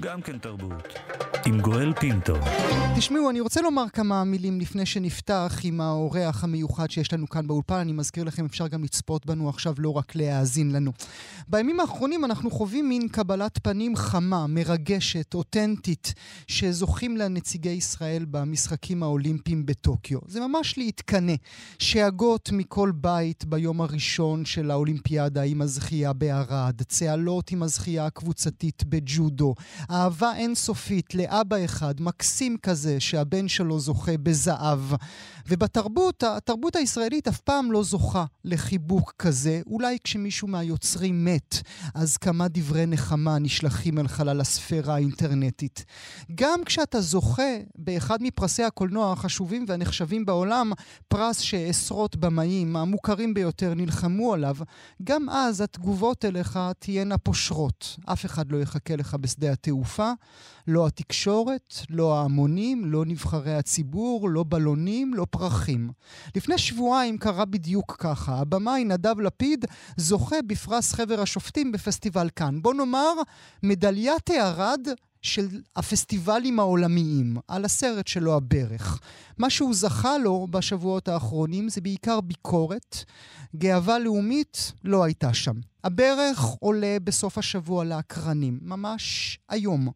גם כן תרבות. עם גואל פינטו. תשמעו, אני רוצה לומר כמה מילים לפני שנפתח עם האורח המיוחד שיש לנו כאן באולפן. אני מזכיר לכם, אפשר גם לצפות בנו עכשיו, לא רק להאזין לנו. בימים האחרונים אנחנו חווים מין קבלת פנים חמה, מרגשת, אותנטית, שזוכים לה נציגי ישראל במשחקים האולימפיים בטוקיו. זה ממש להתקנא. שאגות מכל בית ביום הראשון של האולימפיאדה עם הזכייה בערד, צהלות עם הזכייה הקבוצתית בג'ודו, אהבה אינסופית לאבא אחד, מקסים כזה, שהבן שלו זוכה בזהב. ובתרבות, התרבות הישראלית אף פעם לא זוכה לחיבוק כזה. אולי כשמישהו מהיוצרים מת, אז כמה דברי נחמה נשלחים אל חלל הספירה האינטרנטית. גם כשאתה זוכה באחד מפרסי הקולנוע החשובים והנחשבים בעולם, פרס שעשרות במאים, המוכרים ביותר, נלחמו עליו, גם אז התגובות אליך תהיינה פושרות. אף אחד לא יחכה לך בשדה התעופה, לא התקשורת, לא ההמונים, לא נבחרי הציבור, לא בלונים, לא פרחים. לפני שבועיים קרה בדיוק ככה. הבמאי נדב לפיד זוכה בפרס חבר השופטים בפסטיבל כאן. בוא נאמר, מדליית הערד של הפסטיבלים העולמיים, על הסרט שלו הברך. מה שהוא זכה לו בשבועות האחרונים זה בעיקר ביקורת. גאווה לאומית לא הייתה שם. הברך עולה בסוף השבוע לאקרנים, ממש היום.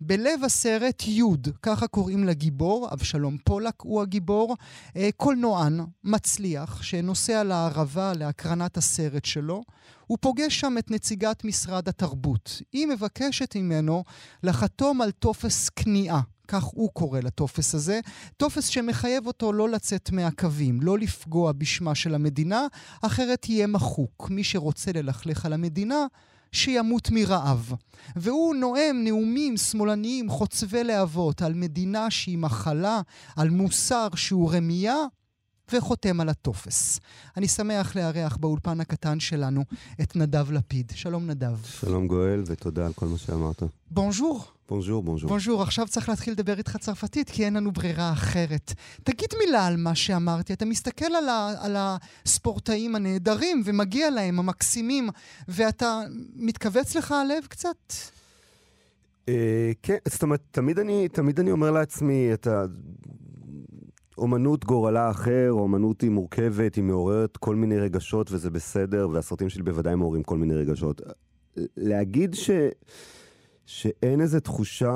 בלב הסרט יוד, ככה קוראים לגיבור, אבשלום פולק הוא הגיבור, אה, קולנוען מצליח שנוסע לערבה להקרנת הסרט שלו. הוא פוגש שם את נציגת משרד התרבות. היא מבקשת ממנו לחתום על טופס כניעה. כך הוא קורא לטופס הזה, טופס שמחייב אותו לא לצאת מהקווים, לא לפגוע בשמה של המדינה, אחרת יהיה מחוק. מי שרוצה ללכלך על המדינה, שימות מרעב. והוא נואם נאומים שמאלניים חוצבי להבות על מדינה שהיא מחלה, על מוסר שהוא רמייה, וחותם על הטופס. אני שמח לארח באולפן הקטן שלנו את נדב לפיד. שלום נדב. שלום גואל, ותודה על כל מה שאמרת. בונז'ור. בונז'ור, בונז'ור. בונז'ור, עכשיו צריך להתחיל לדבר איתך צרפתית, כי אין לנו ברירה אחרת. תגיד מילה על מה שאמרתי. אתה מסתכל על, ה, על הספורטאים הנהדרים, ומגיע להם, המקסימים, ואתה מתכווץ לך הלב קצת? אה, כן, זאת אומרת, תמיד אני, תמיד אני אומר לעצמי, אתה... אומנות גורלה אחר, אומנות היא מורכבת, היא מעוררת כל מיני רגשות וזה בסדר, והסרטים שלי בוודאי מעוררים כל מיני רגשות. להגיד ש... שאין איזו תחושה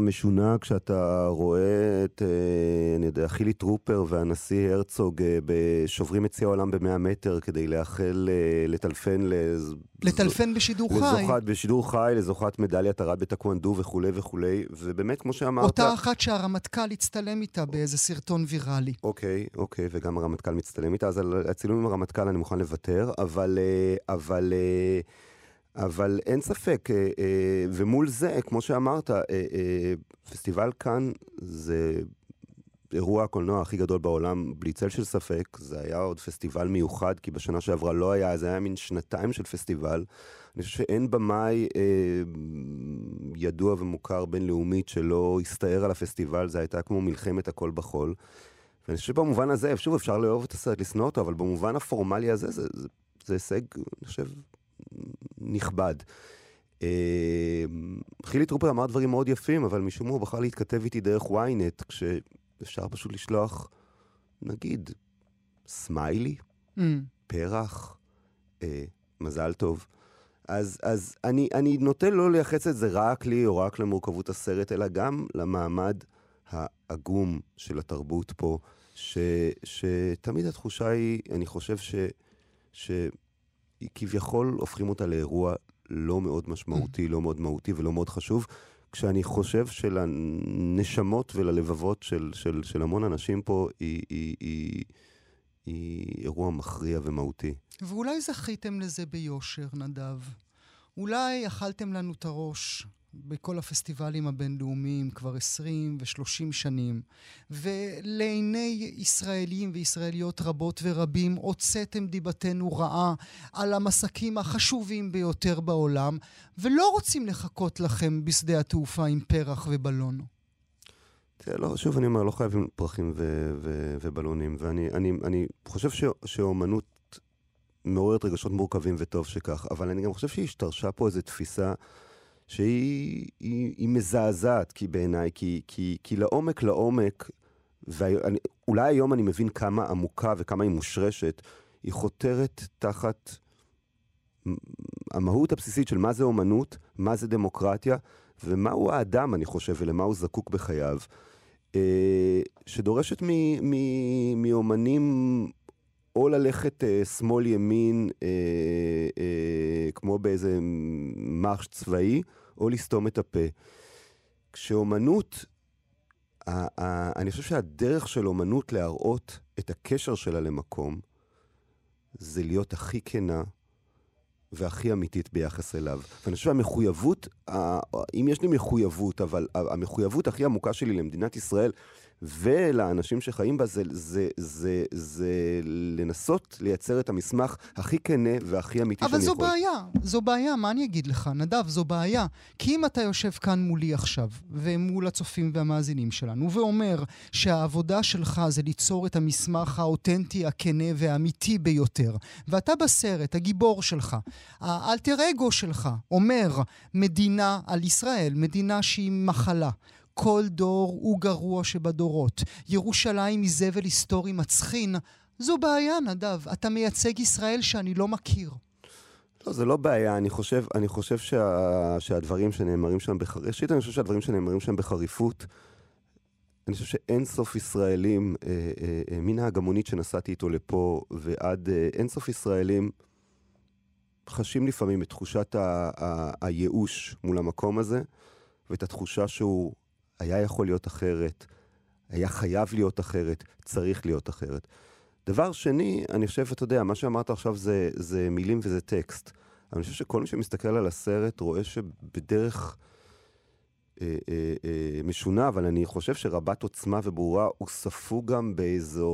משונה כשאתה רואה את, אה, אני יודע, חילי טרופר והנשיא הרצוג אה, שוברים את שיא העולם במאה מטר כדי לאחל, אה, לטלפן לז... לטלפן בשידור לזוכת, חי. בשידור חי, לזוכת מדליית ארד בטקוונדו וכולי וכולי, ובאמת, כמו שאמרת... אותה אחת שהרמטכ"ל הצטלם איתה באיזה סרטון ויראלי. אוקיי, אוקיי, וגם הרמטכ"ל מצטלם איתה, אז על הצילום עם הרמטכ"ל אני מוכן לוותר, אבל... אבל אבל אין ספק, אה, אה, ומול זה, כמו שאמרת, אה, פסטיבל כאן זה אירוע הקולנוע הכי גדול בעולם, בלי צל של ספק. זה היה עוד פסטיבל מיוחד, כי בשנה שעברה לא היה, זה היה מין שנתיים של פסטיבל. אני חושב שאין במאי אה, ידוע ומוכר בינלאומית שלא הסתער על הפסטיבל, זה הייתה כמו מלחמת הכל בחול. ואני חושב שבמובן הזה, שוב, אפשר לאהוב את הסרט, לשנוא אותו, אבל במובן הפורמלי הזה, זה, זה, זה הישג, אני חושב, נכבד. אה, חילי טרופר אמר דברים מאוד יפים, אבל משום מה הוא בחר להתכתב איתי דרך ynet, כשאפשר פשוט לשלוח, נגיד, סמיילי, mm. פרח, אה, מזל טוב. אז, אז אני, אני נוטה לא לייחס את זה רק לי או רק למורכבות הסרט, אלא גם למעמד העגום של התרבות פה, ש, שתמיד התחושה היא, אני חושב ש... ש כביכול הופכים אותה לאירוע לא מאוד משמעותי, לא מאוד מהותי ולא מאוד חשוב, כשאני חושב שלנשמות וללבבות של, של, של המון אנשים פה היא, היא, היא, היא אירוע מכריע ומהותי. ואולי זכיתם לזה ביושר, נדב. אולי אכלתם לנו את הראש בכל הפסטיבלים הבינלאומיים כבר 20 ו-30 שנים, ולעיני ישראלים וישראליות רבות ורבים הוצאתם דיבתנו רעה על המסקים החשובים ביותר בעולם, ולא רוצים לחכות לכם בשדה התעופה עם פרח ובלון. תראה, לא, שוב, אני אומר, לא חייבים פרחים ו- ו- ובלונים, ואני אני, אני חושב ש- שאומנות מעוררת רגשות מורכבים וטוב שכך, אבל אני גם חושב שהשתרשה פה איזו תפיסה שהיא היא, היא מזעזעת כי בעיניי, כי, כי, כי לעומק לעומק, ואולי היום אני מבין כמה עמוקה וכמה היא מושרשת, היא חותרת תחת המהות הבסיסית של מה זה אומנות, מה זה דמוקרטיה, ומהו האדם, אני חושב, ולמה הוא זקוק בחייו, אה, שדורשת מאומנים או ללכת אה, שמאל-ימין אה, אה, כמו באיזה מרש צבאי, או לסתום את הפה. כשאומנות, אני חושב שהדרך של אומנות להראות את הקשר שלה למקום, זה להיות הכי כנה והכי אמיתית ביחס אליו. ואני חושב שהמחויבות, אם יש לי מחויבות, אבל המחויבות הכי עמוקה שלי למדינת ישראל, ולאנשים שחיים בה זה, זה, זה, זה לנסות לייצר את המסמך הכי כנה והכי אמיתי שאני יכול. אבל זו בעיה, זו בעיה, מה אני אגיד לך, נדב, זו בעיה. כי אם אתה יושב כאן מולי עכשיו, ומול הצופים והמאזינים שלנו, ואומר שהעבודה שלך זה ליצור את המסמך האותנטי, הכנה והאמיתי ביותר, ואתה בסרט, הגיבור שלך, האלטר אגו שלך, אומר מדינה על ישראל, מדינה שהיא מחלה. כל דור הוא גרוע שבדורות. ירושלים היא זבל היסטורי מצחין. זו בעיה, נדב. אתה מייצג ישראל שאני לא מכיר. לא, זה לא בעיה. אני חושב, אני חושב שה, שהדברים שנאמרים שם בחריפות, ראשית, אני חושב שהדברים שנאמרים שם בחריפות, אני חושב שאין סוף ישראלים, אה, אה, אה, מן ההגמונית שנסעתי איתו לפה ועד אה, אין סוף ישראלים, חשים לפעמים את תחושת הייאוש מול המקום הזה, ואת התחושה שהוא היה יכול להיות אחרת, היה חייב להיות אחרת, צריך להיות אחרת. דבר שני, אני חושב, אתה יודע, מה שאמרת עכשיו זה, זה מילים וזה טקסט. אני חושב שכל מי שמסתכל על הסרט רואה שבדרך אה, אה, אה, משונה, אבל אני חושב שרבת עוצמה וברורה, הוא ספוג גם באיזו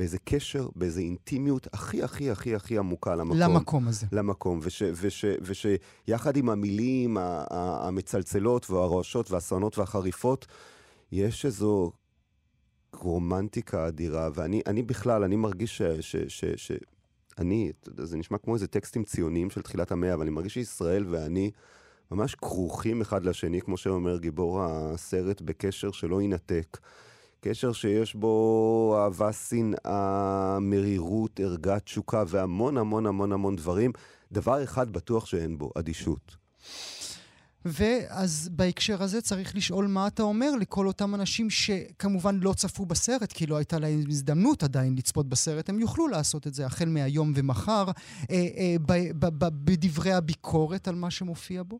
באיזה קשר, באיזה אינטימיות הכי הכי הכי הכי עמוקה למקום. למקום הזה. למקום, ושיחד עם המילים המצלצלות והרועשות והסרנות והחריפות, יש איזו רומנטיקה אדירה, ואני אני בכלל, אני מרגיש ש... ש, ש, ש אני, זה נשמע כמו איזה טקסטים ציוניים של תחילת המאה, אבל אני מרגיש שישראל ואני ממש כרוכים אחד לשני, כמו שאומר גיבור הסרט, בקשר שלא יינתק. קשר שיש בו אהבה, שנאה, מרירות, ערגה, תשוקה והמון המון המון המון דברים. דבר אחד בטוח שאין בו, אדישות. ואז בהקשר הזה צריך לשאול מה אתה אומר לכל אותם אנשים שכמובן לא צפו בסרט, כי לא הייתה להם הזדמנות עדיין לצפות בסרט, הם יוכלו לעשות את זה החל מהיום ומחר, אה, אה, ב, ב, ב, בדברי הביקורת על מה שמופיע בו?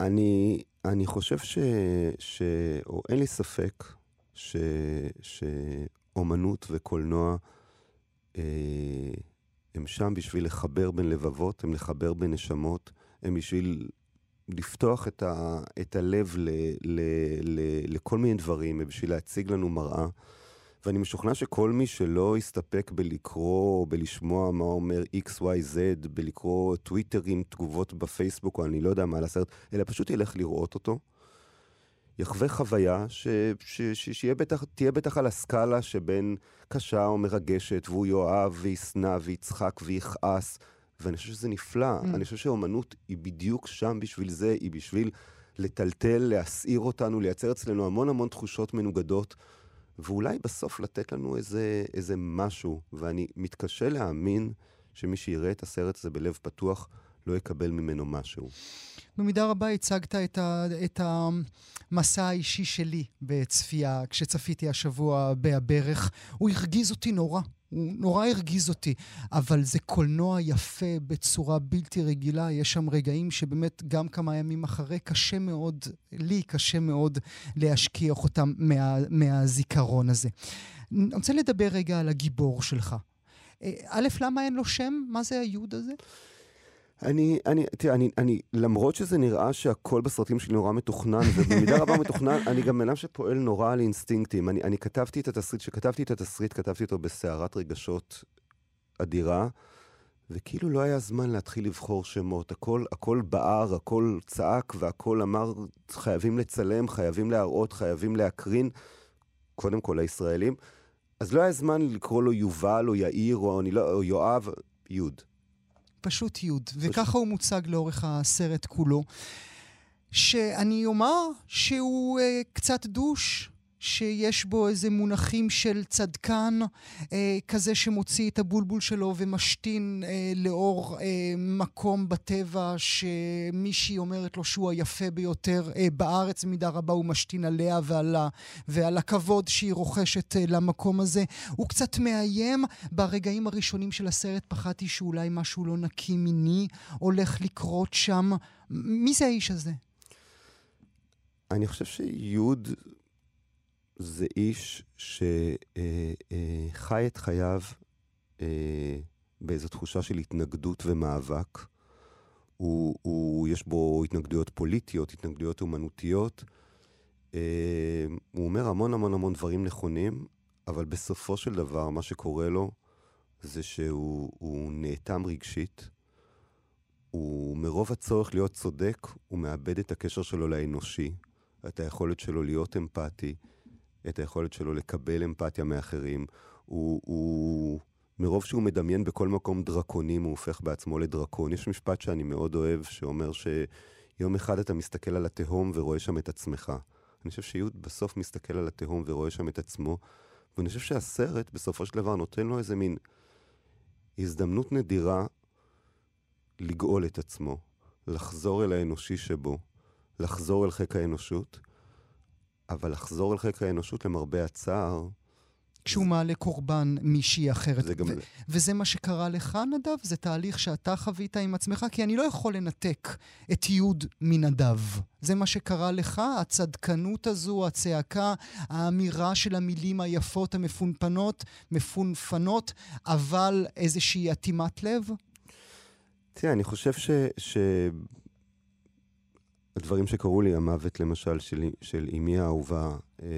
אני, אני חושב ש... ש... או אין לי ספק ש... שאומנות וקולנוע אה, הם שם בשביל לחבר בין לבבות, הם לחבר בין נשמות, הם בשביל לפתוח את, ה... את הלב ל... ל... ל... לכל מיני דברים, הם בשביל להציג לנו מראה. ואני משוכנע שכל מי שלא יסתפק בלקרוא בלשמוע מה אומר XYZ, בלקרוא טוויטרים, תגובות בפייסבוק או אני לא יודע מה הסרט, אלא פשוט ילך לראות אותו, יחווה חוויה ש, ש, ש, שתהיה בטח, בטח על הסקאלה שבין קשה או מרגשת, והוא יאהב וישנא ויצחק ויכעס, ואני חושב שזה נפלא. Mm. אני חושב שהאומנות היא בדיוק שם בשביל זה, היא בשביל לטלטל, להסעיר אותנו, לייצר אצלנו המון המון תחושות מנוגדות. ואולי בסוף לתת לנו איזה, איזה משהו, ואני מתקשה להאמין שמי שיראה את הסרט הזה בלב פתוח לא יקבל ממנו משהו. במידה רבה הצגת את, ה, את המסע האישי שלי בצפייה, כשצפיתי השבוע בהברך. הוא הרגיז אותי נורא. הוא נורא הרגיז אותי, אבל זה קולנוע יפה בצורה בלתי רגילה. יש שם רגעים שבאמת גם כמה ימים אחרי קשה מאוד, לי קשה מאוד להשכיח אותם מה, מהזיכרון הזה. אני רוצה לדבר רגע על הגיבור שלך. אה, א', למה אין לו שם? מה זה היוד הזה? אני, אני, תראה, אני, אני, למרות שזה נראה שהכל בסרטים שלי נורא מתוכנן, ובמידה רבה מתוכנן, אני גם אדם שפועל נורא על אינסטינקטים. אני, אני כתבתי את התסריט, כשכתבתי את התסריט, כתבתי אותו בסערת רגשות אדירה, וכאילו לא היה זמן להתחיל לבחור שמות. הכל, הכל בער, הכל צעק, והכל אמר, חייבים לצלם, חייבים להראות, חייבים להקרין, קודם כל הישראלים. אז לא היה זמן לקרוא לו יובל, או יאיר, או, לא, או יואב, יוד. פשוט יוד, וככה הוא מוצג לאורך הסרט כולו. שאני אומר שהוא אה, קצת דוש, שיש בו איזה מונחים של צדקן, אה, כזה שמוציא את הבולבול שלו ומשתין אה, לאור אה, מקום בטבע שמישהי אומרת לו שהוא היפה ביותר אה, בארץ, במידה רבה הוא משתין עליה ועל, ה, ועל הכבוד שהיא רוכשת אה, למקום הזה. הוא קצת מאיים. ברגעים הראשונים של הסרט פחדתי שאולי משהו לא נקי מיני הולך לקרות שם. מי זה האיש הזה? אני חושב שיוד זה איש שחי את חייו אה, באיזו תחושה של התנגדות ומאבק. הוא, הוא, יש בו התנגדויות פוליטיות, התנגדויות אומנותיות. אה, הוא אומר המון המון המון דברים נכונים, אבל בסופו של דבר, מה שקורה לו זה שהוא נאטם רגשית. הוא, מרוב הצורך להיות צודק, הוא מאבד את הקשר שלו לאנושי, את היכולת שלו להיות אמפתי, את היכולת שלו לקבל אמפתיה מאחרים. הוא, הוא, מרוב שהוא מדמיין בכל מקום דרקונים, הוא הופך בעצמו לדרקון. יש משפט שאני מאוד אוהב, שאומר שיום אחד אתה מסתכל על התהום ורואה שם את עצמך. אני חושב שיוד בסוף מסתכל על התהום ורואה שם את עצמו, ואני חושב שהסרט בסופו של דבר נותן לו איזה מין הזדמנות נדירה לגאול את עצמו, לחזור אל האנושי שבו, לחזור אל חיק האנושות, אבל לחזור אל חיק האנושות למרבה הצער... כשהוא זה... מעלה קורבן מישהי אחרת. זה גם... ו- וזה מה שקרה לך, נדב? זה תהליך שאתה חווית עם עצמך? כי אני לא יכול לנתק את יוד מנדב. זה מה שקרה לך? הצדקנות הזו, הצעקה, האמירה של המילים היפות המפונפנות, מפונפנות, אבל איזושהי אטימת לב? תראה, אני חושב ש... ש... הדברים שקרו לי, המוות למשל של, של אמי האהובה, אה,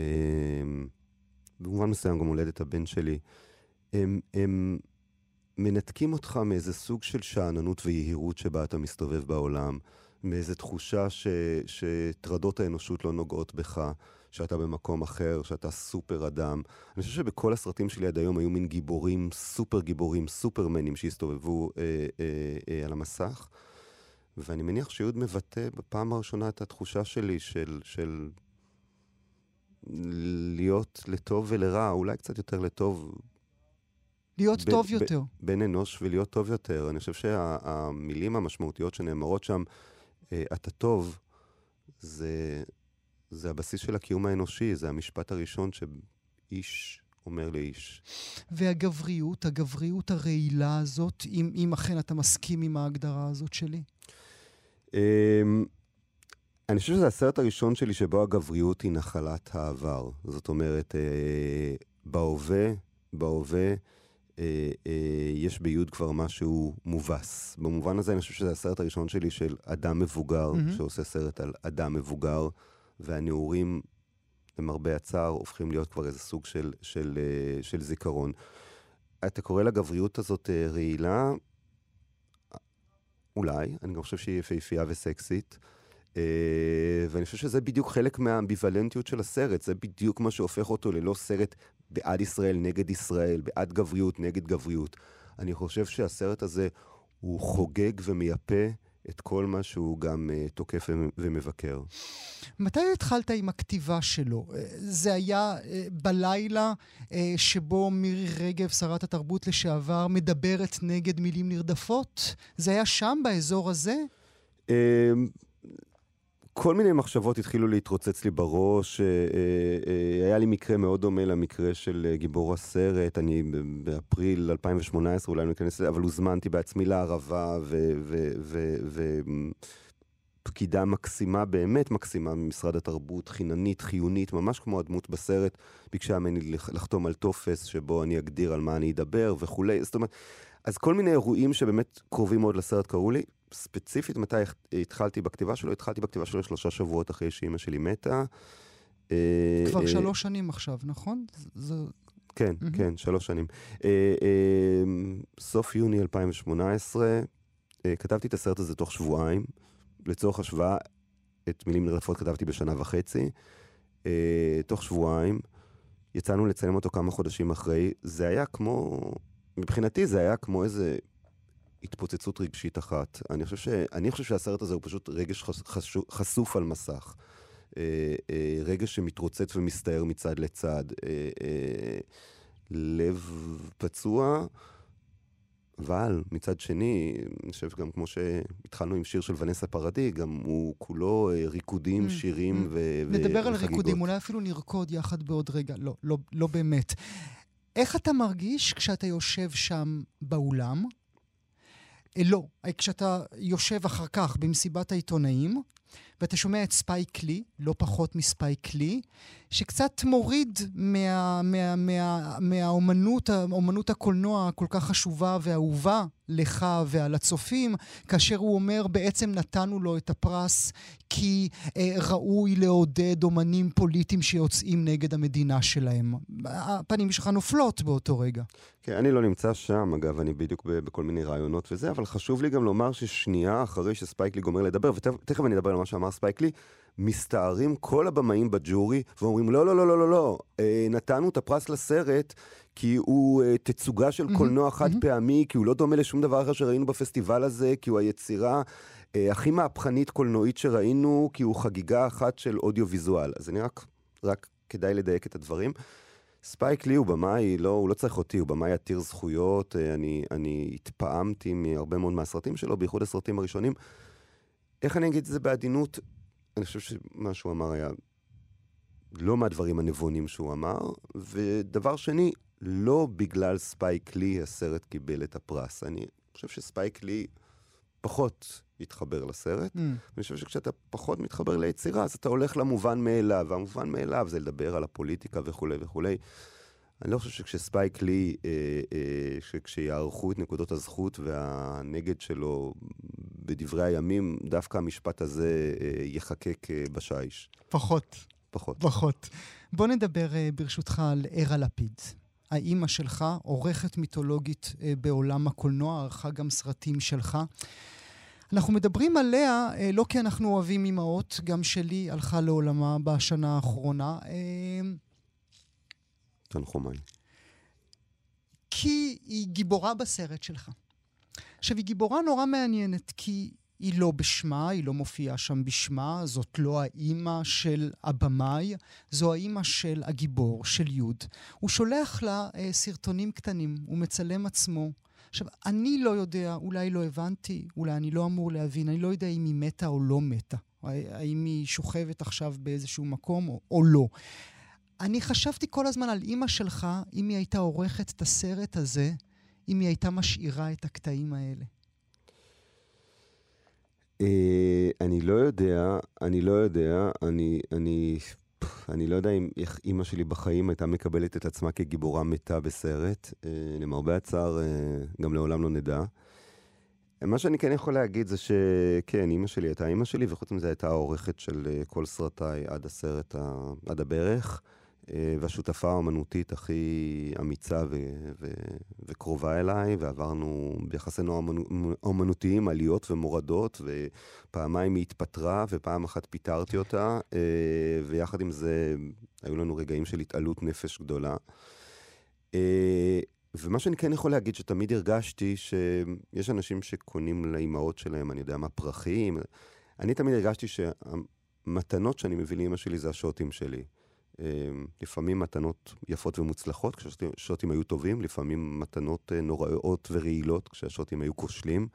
במובן מסוים גם הולדת הבן שלי, הם, הם מנתקים אותך מאיזה סוג של שאננות ויהירות שבה אתה מסתובב בעולם, מאיזה תחושה ש, שטרדות האנושות לא נוגעות בך, שאתה במקום אחר, שאתה סופר אדם. אני חושב שבכל הסרטים שלי עד היום היו מין גיבורים, סופר גיבורים, סופרמנים שהסתובבו אה, אה, אה, על המסך. ואני מניח שיוד מבטא בפעם הראשונה את התחושה שלי של, של להיות לטוב ולרע, אולי קצת יותר לטוב. להיות ב- טוב ב- יותר. בין אנוש ולהיות טוב יותר. אני חושב שהמילים שה- המשמעותיות שנאמרות שם, אה, אתה טוב, זה, זה הבסיס של הקיום האנושי, זה המשפט הראשון שאיש אומר לאיש. והגבריות, הגבריות הרעילה הזאת, אם, אם אכן אתה מסכים עם ההגדרה הזאת שלי? אמ, אני חושב שזה הסרט הראשון שלי שבו הגבריות היא נחלת העבר. זאת אומרת, אה, בהווה, בהווה, אה, אה, יש ביוד כבר משהו מובס. במובן הזה אני חושב שזה הסרט הראשון שלי של אדם מבוגר, mm-hmm. שעושה סרט על אדם מבוגר, והנעורים, למרבה הצער, הופכים להיות כבר איזה סוג של, של, של זיכרון. אתה קורא לגבריות הזאת רעילה, אולי, אני גם חושב שהיא יפהפייה וסקסית. Uh, ואני חושב שזה בדיוק חלק מהאמביוולנטיות של הסרט, זה בדיוק מה שהופך אותו ללא סרט בעד ישראל נגד ישראל, בעד גבריות נגד גבריות. אני חושב שהסרט הזה הוא חוגג ומייפה את כל מה שהוא גם uh, תוקף ומבקר. מתי התחלת עם הכתיבה שלו? אה, זה היה uh, בלילה uh, שבו מירי רגב, שרת התרבות לשעבר, מדברת נגד מילים נרדפות? זה היה שם, באזור הזה? Uh, כל מיני מחשבות התחילו להתרוצץ לי בראש. אה, אה, אה, היה לי מקרה מאוד דומה למקרה של גיבור הסרט. אני באפריל 2018, אולי ניכנס לזה, אבל הוזמנתי בעצמי לערבה, ופקידה מקסימה, באמת מקסימה ממשרד התרבות, חיננית, חיונית, ממש כמו הדמות בסרט, ביקשה ממני לחתום על טופס שבו אני אגדיר על מה אני אדבר וכולי. זאת אומרת, אז כל מיני אירועים שבאמת קרובים מאוד לסרט קראו לי. ספציפית מתי התחלתי בכתיבה שלו, התחלתי בכתיבה שלו שלושה שבועות אחרי שאימא שלי מתה. אה, כבר אה, שלוש שנים עכשיו, נכון? כן, כן, שלוש שנים. אה, סוף יוני 2018, כתבתי את הסרט הזה תוך שבועיים. לצורך השוואה, את מילים נרדפות כתבתי בשנה וחצי. תוך שבועיים. יצאנו לצלם אותו כמה חודשים אחרי. זה היה כמו... מבחינתי זה היה כמו איזה התפוצצות רגשית אחת. אני חושב, ש... אני חושב שהסרט הזה הוא פשוט רגש חש... חש... חשוף על מסך. אה, אה, רגש שמתרוצץ ומסתער מצד לצד. אה, אה, לב פצוע, אבל מצד שני, אני חושב גם כמו שהתחלנו עם שיר של ונסה פרדי, גם הוא כולו ריקודים, mm, שירים mm. ו- נדבר ו- על וחגיגות. ריקודים, אולי אפילו נרקוד יחד בעוד רגע. לא, לא, לא באמת. איך אתה מרגיש כשאתה יושב שם באולם? אה, לא, אה, כשאתה יושב אחר כך במסיבת העיתונאים, ואתה שומע את ספייק לי, לא פחות מספייק לי, שקצת מוריד מה, מה, מה, מהאומנות, אומנות הקולנוע הכל כך חשובה ואהובה לך ועל הצופים, כאשר הוא אומר בעצם נתנו לו את הפרס כי אה, ראוי לעודד אומנים פוליטיים שיוצאים נגד המדינה שלהם. הפנים שלך נופלות באותו רגע. כן, אני לא נמצא שם, אגב, אני בדיוק בכל מיני רעיונות וזה, אבל חשוב לי גם לומר ששנייה אחרי שספייק לי גומר לדבר, ותכף אני אדבר על מה שאמר ספייק לי, מסתערים כל הבמאים בג'ורי ואומרים, לא, לא, לא, לא, לא, לא, אה, נתנו את הפרס לסרט כי הוא אה, תצוגה של קולנוע חד פעמי, כי הוא לא דומה לשום דבר אחר שראינו בפסטיבל הזה, כי הוא היצירה אה, הכי מהפכנית קולנועית שראינו, כי הוא חגיגה אחת של אודיו-ויזואל. אז אני רק, רק כדאי לדייק את הדברים. ספייק לי הוא במאי, לא, הוא לא צריך אותי, הוא במאי עתיר זכויות. אה, אני, אני התפעמתי מהרבה מאוד מהסרטים שלו, בייחוד הסרטים הראשונים. איך אני אגיד את זה בעדינות? אני חושב שמה שהוא אמר היה לא מהדברים הנבונים שהוא אמר, ודבר שני, לא בגלל ספייק לי הסרט קיבל את הפרס. אני חושב שספייק לי פחות התחבר לסרט. Mm. אני חושב שכשאתה פחות מתחבר ליצירה, אז אתה הולך למובן מאליו, והמובן מאליו זה לדבר על הפוליטיקה וכולי וכולי. אני לא חושב שכשספייק לי, אה, אה, שכשיערכו את נקודות הזכות והנגד שלו בדברי הימים, דווקא המשפט הזה אה, יחקק אה, בשיש. פחות. פחות. פחות. בוא נדבר אה, ברשותך על ערה לפיד. האימא שלך, עורכת מיתולוגית אה, בעולם הקולנוע, ערכה גם סרטים שלך. אנחנו מדברים עליה אה, לא כי אנחנו אוהבים אימהות, גם שלי הלכה לעולמה בשנה האחרונה. אה, תנחומיי. כי היא גיבורה בסרט שלך. עכשיו, היא גיבורה נורא מעניינת, כי היא לא בשמה, היא לא מופיעה שם בשמה, זאת לא האימא של הבמאי, זו האימא של הגיבור, של יוד. הוא שולח לה אה, סרטונים קטנים, הוא מצלם עצמו. עכשיו, אני לא יודע, אולי לא הבנתי, אולי אני לא אמור להבין, אני לא יודע אם היא מתה או לא מתה. האם היא שוכבת עכשיו באיזשהו מקום או, או לא. אני חשבתי כל הזמן על אימא שלך, אם היא הייתה עורכת את הסרט הזה, אם היא הייתה משאירה את הקטעים האלה. אה, אני לא יודע, אני לא יודע, אני, אני, אני לא יודע אם איך אימא שלי בחיים הייתה מקבלת את עצמה כגיבורה מתה בסרט. אה, למרבה הצער, אה, גם לעולם לא נדע. מה שאני כן יכול להגיד זה שכן, אימא שלי הייתה אימא שלי, וחוץ מזה הייתה העורכת של כל סרטיי עד הסרט, עד הברך. אה, והשותפה האמנותית הכי אמיצה ו- ו- וקרובה אליי, ועברנו ביחסינו האמנותיים עליות ומורדות, ופעמיים היא התפטרה, ופעם אחת פיטרתי אותה, אה, ויחד עם זה היו לנו רגעים של התעלות נפש גדולה. אה, ומה שאני כן יכול להגיד, שתמיד הרגשתי שיש אנשים שקונים לאימהות שלהם, אני יודע מה, פרחים. אני תמיד הרגשתי שהמתנות שאני מביא לאימא שלי זה השוטים שלי. אמ, לפעמים מתנות יפות ומוצלחות, כשהשוטים היו טובים, לפעמים מתנות אה, נוראות ורעילות, כשהשוטים היו כושלים,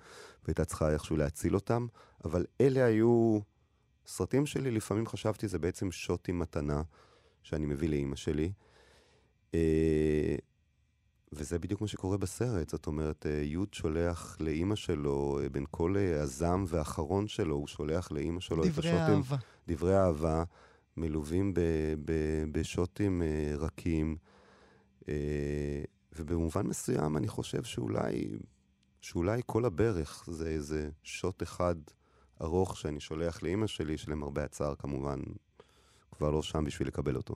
והייתה צריכה איכשהו להציל אותם, אבל אלה היו סרטים שלי, לפעמים חשבתי זה בעצם שוטים מתנה שאני מביא לאימא שלי. אה, וזה בדיוק מה שקורה בסרט, זאת אומרת, אה, יוד שולח לאימא שלו, בין כל הזעם והאחרון שלו, הוא שולח לאימא שלו את השוטים. דברי אהבה. דברי אהבה. מלווים בשוטים uh, רכים, uh, ובמובן מסוים אני חושב שאולי, שאולי כל הברך זה איזה שוט אחד ארוך שאני שולח לאימא שלי, שלמרבה הצער כמובן כבר לא שם בשביל לקבל אותו.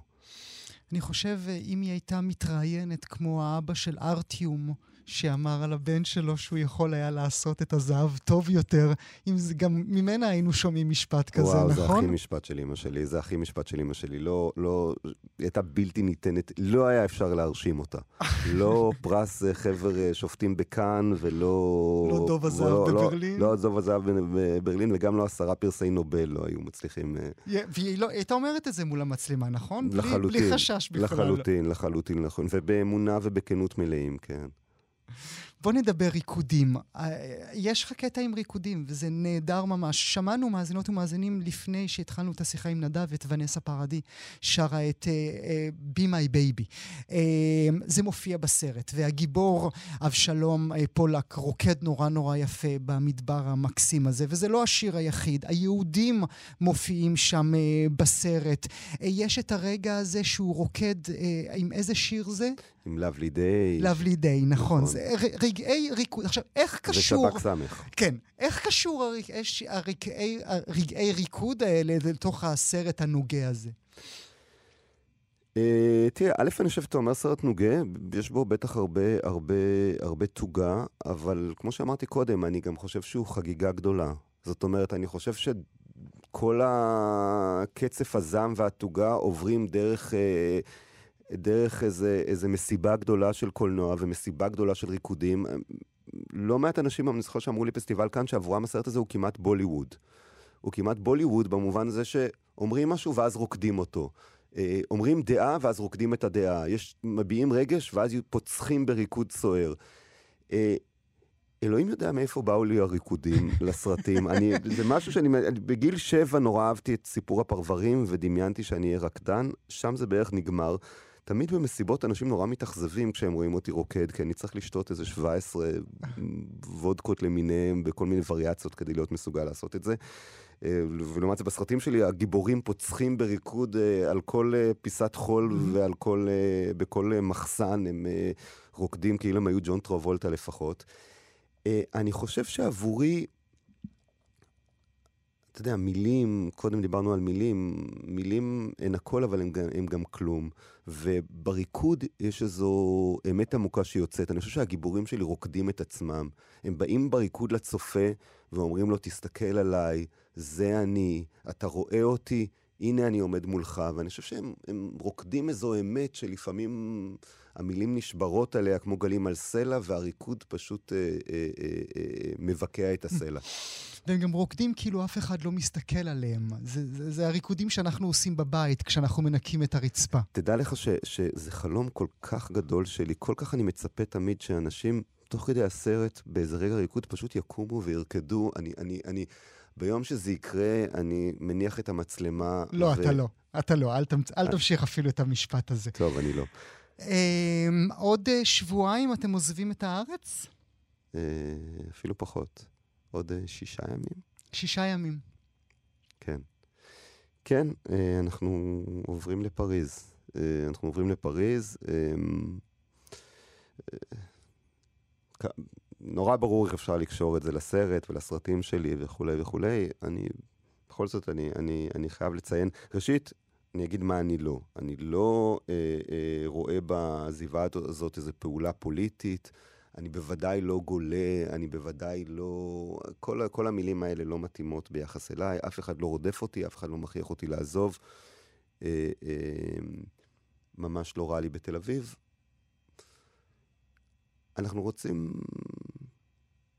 אני חושב, אה, אם היא הייתה מתראיינת כמו האבא של ארטיום, שאמר על הבן שלו שהוא יכול היה לעשות את הזהב טוב יותר, אם זה גם ממנה היינו שומעים משפט כזה, וואו, נכון? וואו, זה הכי משפט של אמא שלי, זה הכי משפט של אמא שלי. לא, לא, היא הייתה בלתי ניתנת, לא היה אפשר להרשים אותה. לא פרס אה, חבר אה, שופטים בכאן, ולא... לא דוב הזהב לא, בברלין? לא, לא דוב הזהב בברלין, וגם לא עשרה פרסי נובל לא היו מצליחים... אה, והיא לא, הייתה אומרת את זה מול המצלמה, נכון? לחלוטין. בלי, בלי חשש בכלל. לחלוטין, לחלוטין, נכון. ובאמונה ובכנות מלאים, כן. בוא נדבר ריקודים. אה, יש לך קטע עם ריקודים, וזה נהדר ממש. שמענו מאזינות ומאזינים לפני שהתחלנו את השיחה עם נדב, את ונסה פרדי, שרה את uh, Be My Baby. Uh, זה מופיע בסרט, והגיבור אבשלום uh, פולק רוקד נורא נורא יפה במדבר המקסים הזה, וזה לא השיר היחיד. היהודים מופיעים שם uh, בסרט. Uh, יש את הרגע הזה שהוא רוקד, uh, עם איזה שיר זה? עם Lovely Day. Lovely Day, נכון. נכון. זה רגעי ריקוד. עכשיו, איך קשור... ושב"כ סמך. כן. איך קשור הרגעי, הרגעי, הרגעי ריקוד האלה לתוך הסרט הנוגה הזה? Uh, תראה, א', אני חושב שאתה אומר סרט נוגה, יש בו בטח הרבה, הרבה, הרבה תוגה, אבל כמו שאמרתי קודם, אני גם חושב שהוא חגיגה גדולה. זאת אומרת, אני חושב שכל הקצף הזעם והתוגה עוברים דרך... Uh, דרך איזה, איזה מסיבה גדולה של קולנוע ומסיבה גדולה של ריקודים. לא מעט אנשים, אני זוכר שאמרו לי פסטיבל כאן, שעבורם הסרט הזה הוא כמעט בוליווד. הוא כמעט בוליווד במובן הזה שאומרים משהו ואז רוקדים אותו. אה, אומרים דעה ואז רוקדים את הדעה. יש, מביעים רגש ואז פוצחים בריקוד סוער. אה, אלוהים יודע מאיפה באו לי הריקודים לסרטים. אני, זה משהו שאני, בגיל שבע נורא אהבתי את סיפור הפרברים ודמיינתי שאני אהיה רקדן, שם זה בערך נגמר. תמיד במסיבות אנשים נורא מתאכזבים כשהם רואים אותי רוקד, כי אני צריך לשתות איזה 17 וודקות למיניהם בכל מיני וריאציות כדי להיות מסוגל לעשות את זה. אה, ולעומת זה בסרטים שלי הגיבורים פוצחים בריקוד אה, על כל אה, פיסת חול mm-hmm. ועל כל, בכל מחסן הם רוקדים כאילו הם היו ג'ון טרבולטה לפחות. אני חושב שעבורי אתה יודע, מילים, קודם דיברנו על מילים, מילים הן הכל, אבל הן גם, גם כלום. ובריקוד יש איזו אמת עמוקה שיוצאת. אני חושב שהגיבורים שלי רוקדים את עצמם. הם באים בריקוד לצופה ואומרים לו, תסתכל עליי, זה אני, אתה רואה אותי, הנה אני עומד מולך. ואני חושב שהם רוקדים איזו אמת שלפעמים המילים נשברות עליה כמו גלים על סלע, והריקוד פשוט אה, אה, אה, אה, מבקע את הסלע. והם גם רוקדים כאילו אף אחד לא מסתכל עליהם. זה, זה, זה הריקודים שאנחנו עושים בבית כשאנחנו מנקים את הרצפה. תדע לך ש, שזה חלום כל כך גדול שלי, כל כך אני מצפה תמיד שאנשים, תוך כדי הסרט, באיזה רגע ריקוד, פשוט יקומו וירקדו. אני, אני, אני, ביום שזה יקרה, אני מניח את המצלמה. לא, ו... אתה לא. אתה לא, אל, תמצ... אל תמשיך אפילו את המשפט הזה. טוב, אני לא. אמ, עוד אה, שבועיים אתם עוזבים את הארץ? אה, אפילו פחות. עוד אה, שישה ימים. שישה ימים. כן. כן, אה, אנחנו עוברים לפריז. אה, אנחנו עוברים לפריז. נורא ברור איך אפשר לקשור את זה לסרט ולסרטים שלי וכולי וכולי. אני, בכל זאת, אני, אני, אני חייב לציין. ראשית, אני אגיד מה אני לא. אני לא אה, אה, רואה בעזיבה הזאת איזו פעולה פוליטית. אני בוודאי לא גולה, אני בוודאי לא... כל, כל המילים האלה לא מתאימות ביחס אליי, אף אחד לא רודף אותי, אף אחד לא מכריח אותי לעזוב. אה, אה, ממש לא רע לי בתל אביב. אנחנו רוצים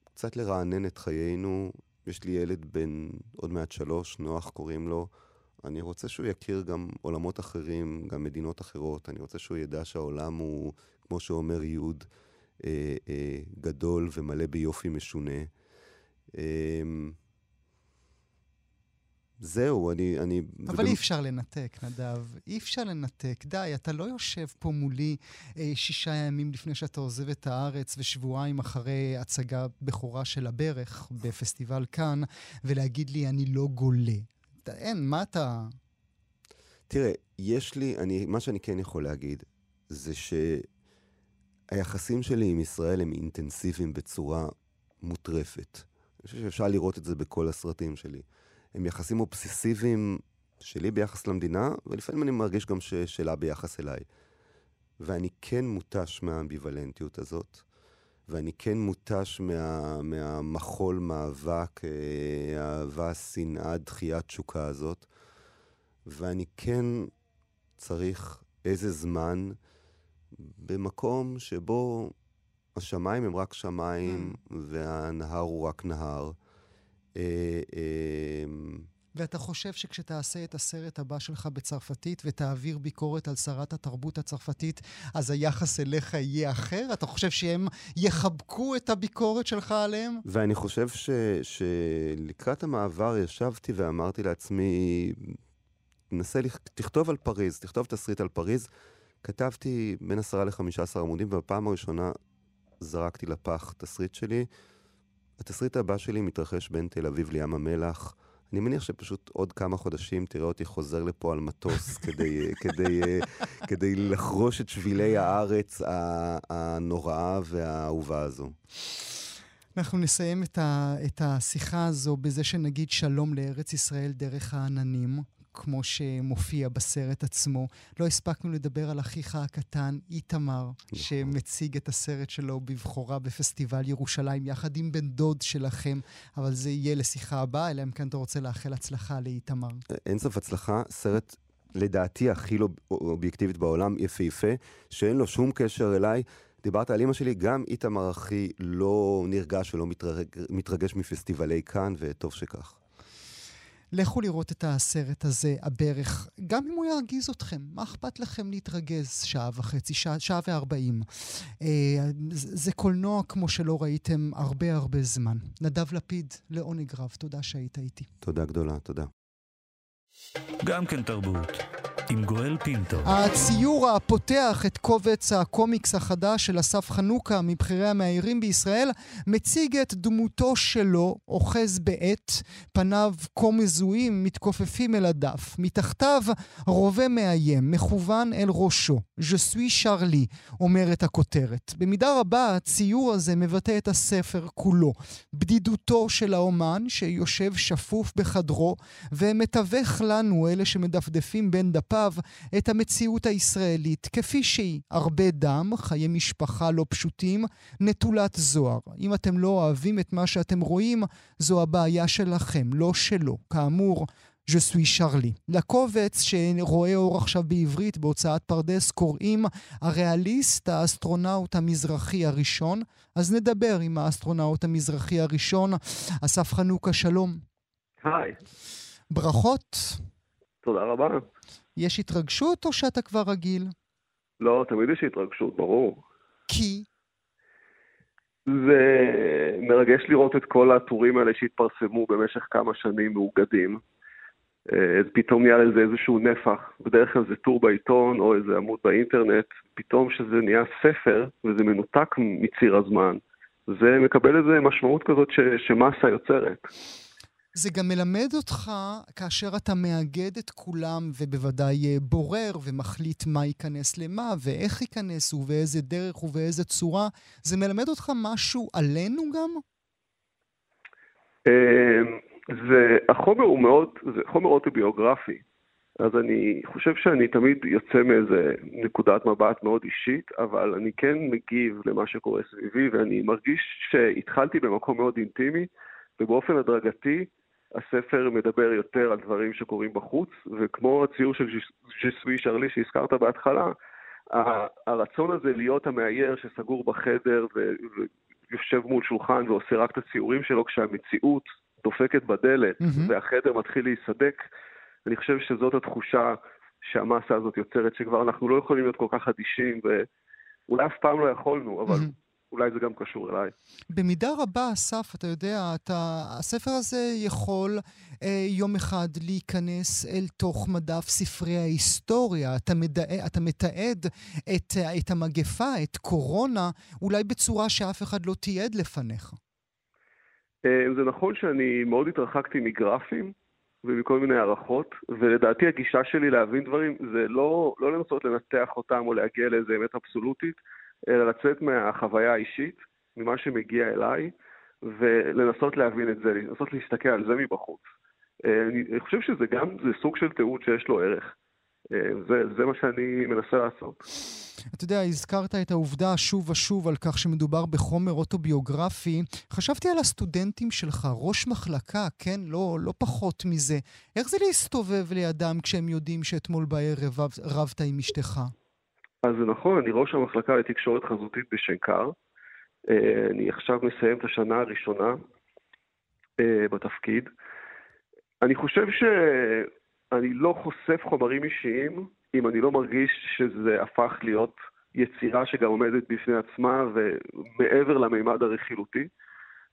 קצת לרענן את חיינו. יש לי ילד בן עוד מעט שלוש, נוח קוראים לו. אני רוצה שהוא יכיר גם עולמות אחרים, גם מדינות אחרות. אני רוצה שהוא ידע שהעולם הוא, כמו שאומר יהוד, אה, אה, גדול ומלא ביופי משונה. אה, זהו, אני... אני אבל ובמ... אי אפשר לנתק, נדב. אי אפשר לנתק. די, אתה לא יושב פה מולי אה, שישה ימים לפני שאתה עוזב את הארץ ושבועיים אחרי הצגה בכורה של הברך בפסטיבל כאן, ולהגיד לי, אני לא גולה. אין, מה אתה... תראה, יש לי, אני, מה שאני כן יכול להגיד, זה שהיחסים שלי עם ישראל הם אינטנסיביים בצורה מוטרפת. אני חושב שאפשר לראות את זה בכל הסרטים שלי. הם יחסים אובססיביים שלי ביחס למדינה, ולפעמים אני מרגיש גם שלה ביחס אליי. ואני כן מותש מהאמביוולנטיות הזאת, ואני כן מותש מה, מהמחול, מאבק, אה, אהבה, שנאה, דחיית תשוקה הזאת, ואני כן צריך איזה זמן במקום שבו השמיים הם רק שמיים mm. והנהר הוא רק נהר. אה, אה, ואתה חושב שכשתעשה את הסרט הבא שלך בצרפתית ותעביר ביקורת על שרת התרבות הצרפתית, אז היחס אליך יהיה אחר? אתה חושב שהם יחבקו את הביקורת שלך עליהם? ואני חושב ש, שלקראת המעבר ישבתי ואמרתי לעצמי, נסה, תכתוב על פריז, תכתוב תסריט על פריז. כתבתי בין עשרה לחמישה עשר עמודים, ובפעם הראשונה זרקתי לפח תסריט שלי. התסריט הבא שלי מתרחש בין תל אביב לים המלח. אני מניח שפשוט עוד כמה חודשים תראה אותי חוזר לפה על מטוס כדי, כדי, כדי לחרוש את שבילי הארץ הנוראה והאהובה הזו. אנחנו נסיים את, ה, את השיחה הזו בזה שנגיד שלום לארץ ישראל דרך העננים. כמו שמופיע בסרט עצמו. לא הספקנו לדבר על אחיך הקטן, איתמר, נכון. שמציג את הסרט שלו בבכורה בפסטיבל ירושלים, יחד עם בן דוד שלכם, אבל זה יהיה לשיחה הבאה, אלא אם כן אתה רוצה לאחל הצלחה לאיתמר. אין סוף הצלחה, סרט לדעתי הכי לא אובייקטיבית בעולם, יפהפה, שאין לו שום קשר אליי. דיברת על אימא שלי, גם איתמר אחי לא נרגש ולא מתרג... מתרגש מפסטיבלי כאן, וטוב שכך. לכו לראות את הסרט הזה, הברך, גם אם הוא ירגיז אתכם. מה אכפת לכם להתרגז שעה וחצי, שעה, שעה וארבעים? אה, זה קולנוע כמו שלא ראיתם הרבה הרבה זמן. נדב לפיד, לעונג רב, תודה שהיית איתי. תודה גדולה, תודה. גם כן תרבות. עם גואל פינטו. הציור הפותח את קובץ הקומיקס החדש של אסף חנוכה מבכירי המאיירים בישראל מציג את דמותו שלו, אוחז בעט, פניו כה מזוהים, מתכופפים אל הדף. מתחתיו רובה מאיים, מכוון אל ראשו. Je suis שרלי, אומרת הכותרת. במידה רבה הציור הזה מבטא את הספר כולו. בדידותו של האומן שיושב שפוף בחדרו ומתווך לנו, אלה שמדפדפים בין דפיו, כתב את המציאות הישראלית כפי שהיא. הרבה דם, חיי משפחה לא פשוטים, נטולת זוהר. אם אתם לא אוהבים את מה שאתם רואים, זו הבעיה שלכם, לא שלו. כאמור, Je suis Charlie. לקובץ שרואה אור עכשיו בעברית בהוצאת פרדס קוראים הריאליסט, האסטרונאוט המזרחי הראשון. אז נדבר עם האסטרונאוט המזרחי הראשון, אסף חנוכה, שלום. היי. ברכות. תודה רבה. יש התרגשות או שאתה כבר רגיל? לא, תמיד יש התרגשות, ברור. כי? זה מרגש לראות את כל הטורים האלה שהתפרסמו במשך כמה שנים מאוגדים. אה, פתאום נהיה לזה איזשהו נפח, בדרך כלל זה טור בעיתון או איזה עמוד באינטרנט, פתאום שזה נהיה ספר וזה מנותק מציר הזמן, זה מקבל איזה משמעות כזאת ש, שמסה יוצרת. זה גם מלמד אותך, כאשר אתה מאגד את כולם ובוודאי אה, בורר ומחליט מה ייכנס למה ואיך ייכנס ובאיזה דרך ובאיזה צורה, זה מלמד אותך משהו עלינו גם? אמ, זה, החומר הוא מאוד, זה חומר אוטוביוגרפי. אז אני חושב שאני תמיד יוצא מאיזה נקודת מבט מאוד אישית, אבל אני כן מגיב למה שקורה סביבי, ואני מרגיש שהתחלתי במקום מאוד אינטימי, ובאופן הדרגתי הספר מדבר יותר על דברים שקורים בחוץ, וכמו הציור של ז'סוי שרלי שהזכרת בהתחלה, הרצון הזה להיות המאייר שסגור בחדר ויושב מול שולחן ועושה רק את הציורים שלו כשהמציאות דופקת בדלת mm-hmm. והחדר מתחיל להיסדק, אני חושב שזאת התחושה שהמסה הזאת יוצרת, שכבר אנחנו לא יכולים להיות כל כך אדישים, ואולי אף פעם לא יכולנו, אבל mm-hmm. אולי זה גם קשור אליי. במידה רבה, אסף, אתה יודע, אתה, הספר הזה יכול אה, יום אחד להיכנס אל תוך מדף ספרי ההיסטוריה. אתה, מדע, אתה מתעד את, את המגפה, את קורונה, אולי בצורה שאף אחד לא תיעד לפניך. אה, זה נכון שאני מאוד התרחקתי מגרפים ומכל מיני הערכות, ולדעתי הגישה שלי להבין דברים זה לא, לא לנסות לנתח אותם או להגיע לאיזה אמת אבסולוטית, אלא לצאת מהחוויה האישית, ממה שמגיע אליי, ולנסות להבין את זה, לנסות להסתכל על זה מבחוץ. אה, אני חושב שזה גם, זה סוג של תיעוד שיש לו ערך. אה, זה, זה מה שאני מנסה לעשות. אתה יודע, הזכרת את העובדה שוב ושוב על כך שמדובר בחומר אוטוביוגרפי. חשבתי על הסטודנטים שלך, ראש מחלקה, כן? לא, לא פחות מזה. איך זה להסתובב לידם כשהם יודעים שאתמול בערב רבת עם אשתך? אז זה נכון, אני ראש המחלקה לתקשורת חזותית בשנקר. אה, אני עכשיו מסיים את השנה הראשונה אה, בתפקיד. אני חושב שאני לא חושף חומרים אישיים אם אני לא מרגיש שזה הפך להיות יצירה שגם עומדת בפני עצמה ומעבר למימד הרכילותי.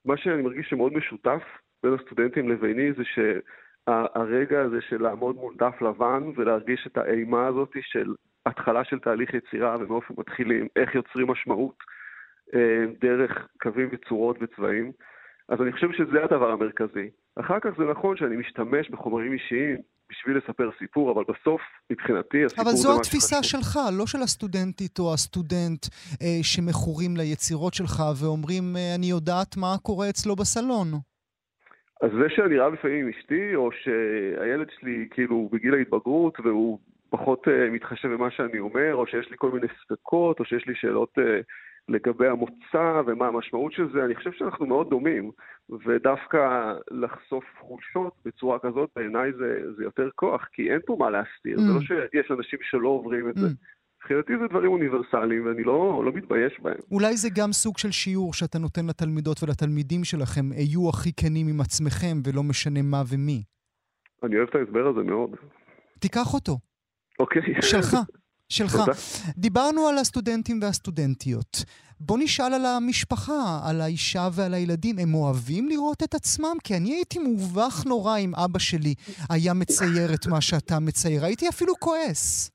מה שאני מרגיש שמאוד משותף בין הסטודנטים לביני זה שהרגע הזה של לעמוד מול דף לבן ולהרגיש את האימה הזאת של התחלה של תהליך יצירה ומאופן מתחילים, איך יוצרים משמעות אה, דרך קווים וצורות וצבעים. אז אני חושב שזה הדבר המרכזי. אחר כך זה נכון שאני משתמש בחומרים אישיים בשביל לספר סיפור, אבל בסוף, מבחינתי, הסיפור זה מה שחשוב. אבל זו התפיסה שלך, לא של הסטודנטית או הסטודנט אה, שמכורים ליצירות שלך ואומרים, אה, אני יודעת מה קורה אצלו בסלון. אז זה שאני רב לפעמים עם אשתי, או שהילד שלי כאילו בגיל ההתבגרות והוא פחות uh, מתחשב במה שאני אומר, או שיש לי כל מיני ספקות, או שיש לי שאלות uh, לגבי המוצא ומה המשמעות של זה, אני חושב שאנחנו מאוד דומים, ודווקא לחשוף חולשות בצורה כזאת, בעיניי זה, זה יותר כוח, כי אין פה מה להסתיר, mm. זה לא mm. שיש אנשים שלא עוברים את mm. זה. מבחינתי זה דברים אוניברסליים, ואני לא, לא מתבייש בהם. אולי זה גם סוג של שיעור שאתה נותן לתלמידות ולתלמידים שלכם, היו הכי כנים עם עצמכם, ולא משנה מה ומי. אני אוהב את ההסבר הזה מאוד. תיקח אותו. אוקיי. שלך. שלך. תודה. דיברנו על הסטודנטים והסטודנטיות. בוא נשאל על המשפחה, על האישה ועל הילדים. הם אוהבים לראות את עצמם? כי אני הייתי מובך נורא אם אבא שלי היה מצייר את מה שאתה מצייר. הייתי אפילו כועס.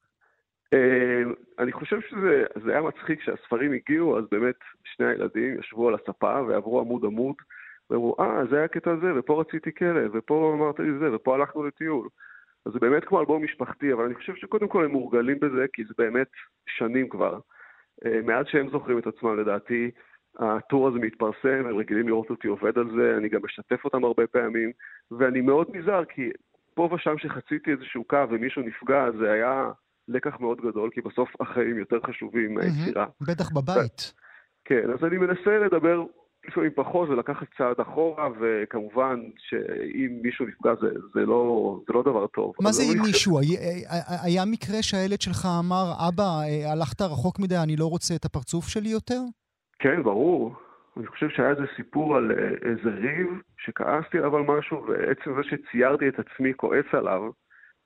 אה, אני חושב שזה היה מצחיק כשהספרים הגיעו, אז באמת שני הילדים ישבו על הספה ועברו עמוד עמוד, ואמרו, אה, זה היה הקטע הזה, ופה רציתי כלב, ופה אמרת לי זה, ופה הלכנו לטיול. אז זה באמת כמו אלבום משפחתי, אבל אני חושב שקודם כל הם מורגלים בזה, כי זה באמת שנים כבר. אה, מאז שהם זוכרים את עצמם, לדעתי, הטור הזה מתפרסם, הם רגילים לראות אותי עובד על זה, אני גם משתף אותם הרבה פעמים, ואני מאוד נזהר, כי פה ושם שחציתי איזשהו קו ומישהו נפגע, זה היה לקח מאוד גדול, כי בסוף החיים יותר חשובים מהיצירה. בטח בבית. כן, אז אני מנסה לדבר לפעמים פחות ולקחת צעד אחורה, וכמובן שאם מישהו נפגע זה, זה, לא, זה לא דבר טוב. מה זה לא אם מישהו? היה, היה מקרה שהילד שלך אמר, אבא, אה, הלכת רחוק מדי, אני לא רוצה את הפרצוף שלי יותר? כן, ברור. אני חושב שהיה איזה סיפור על אה, איזה ריב, שכעסתי עליו על משהו, ועצם זה שציירתי את עצמי כועס עליו,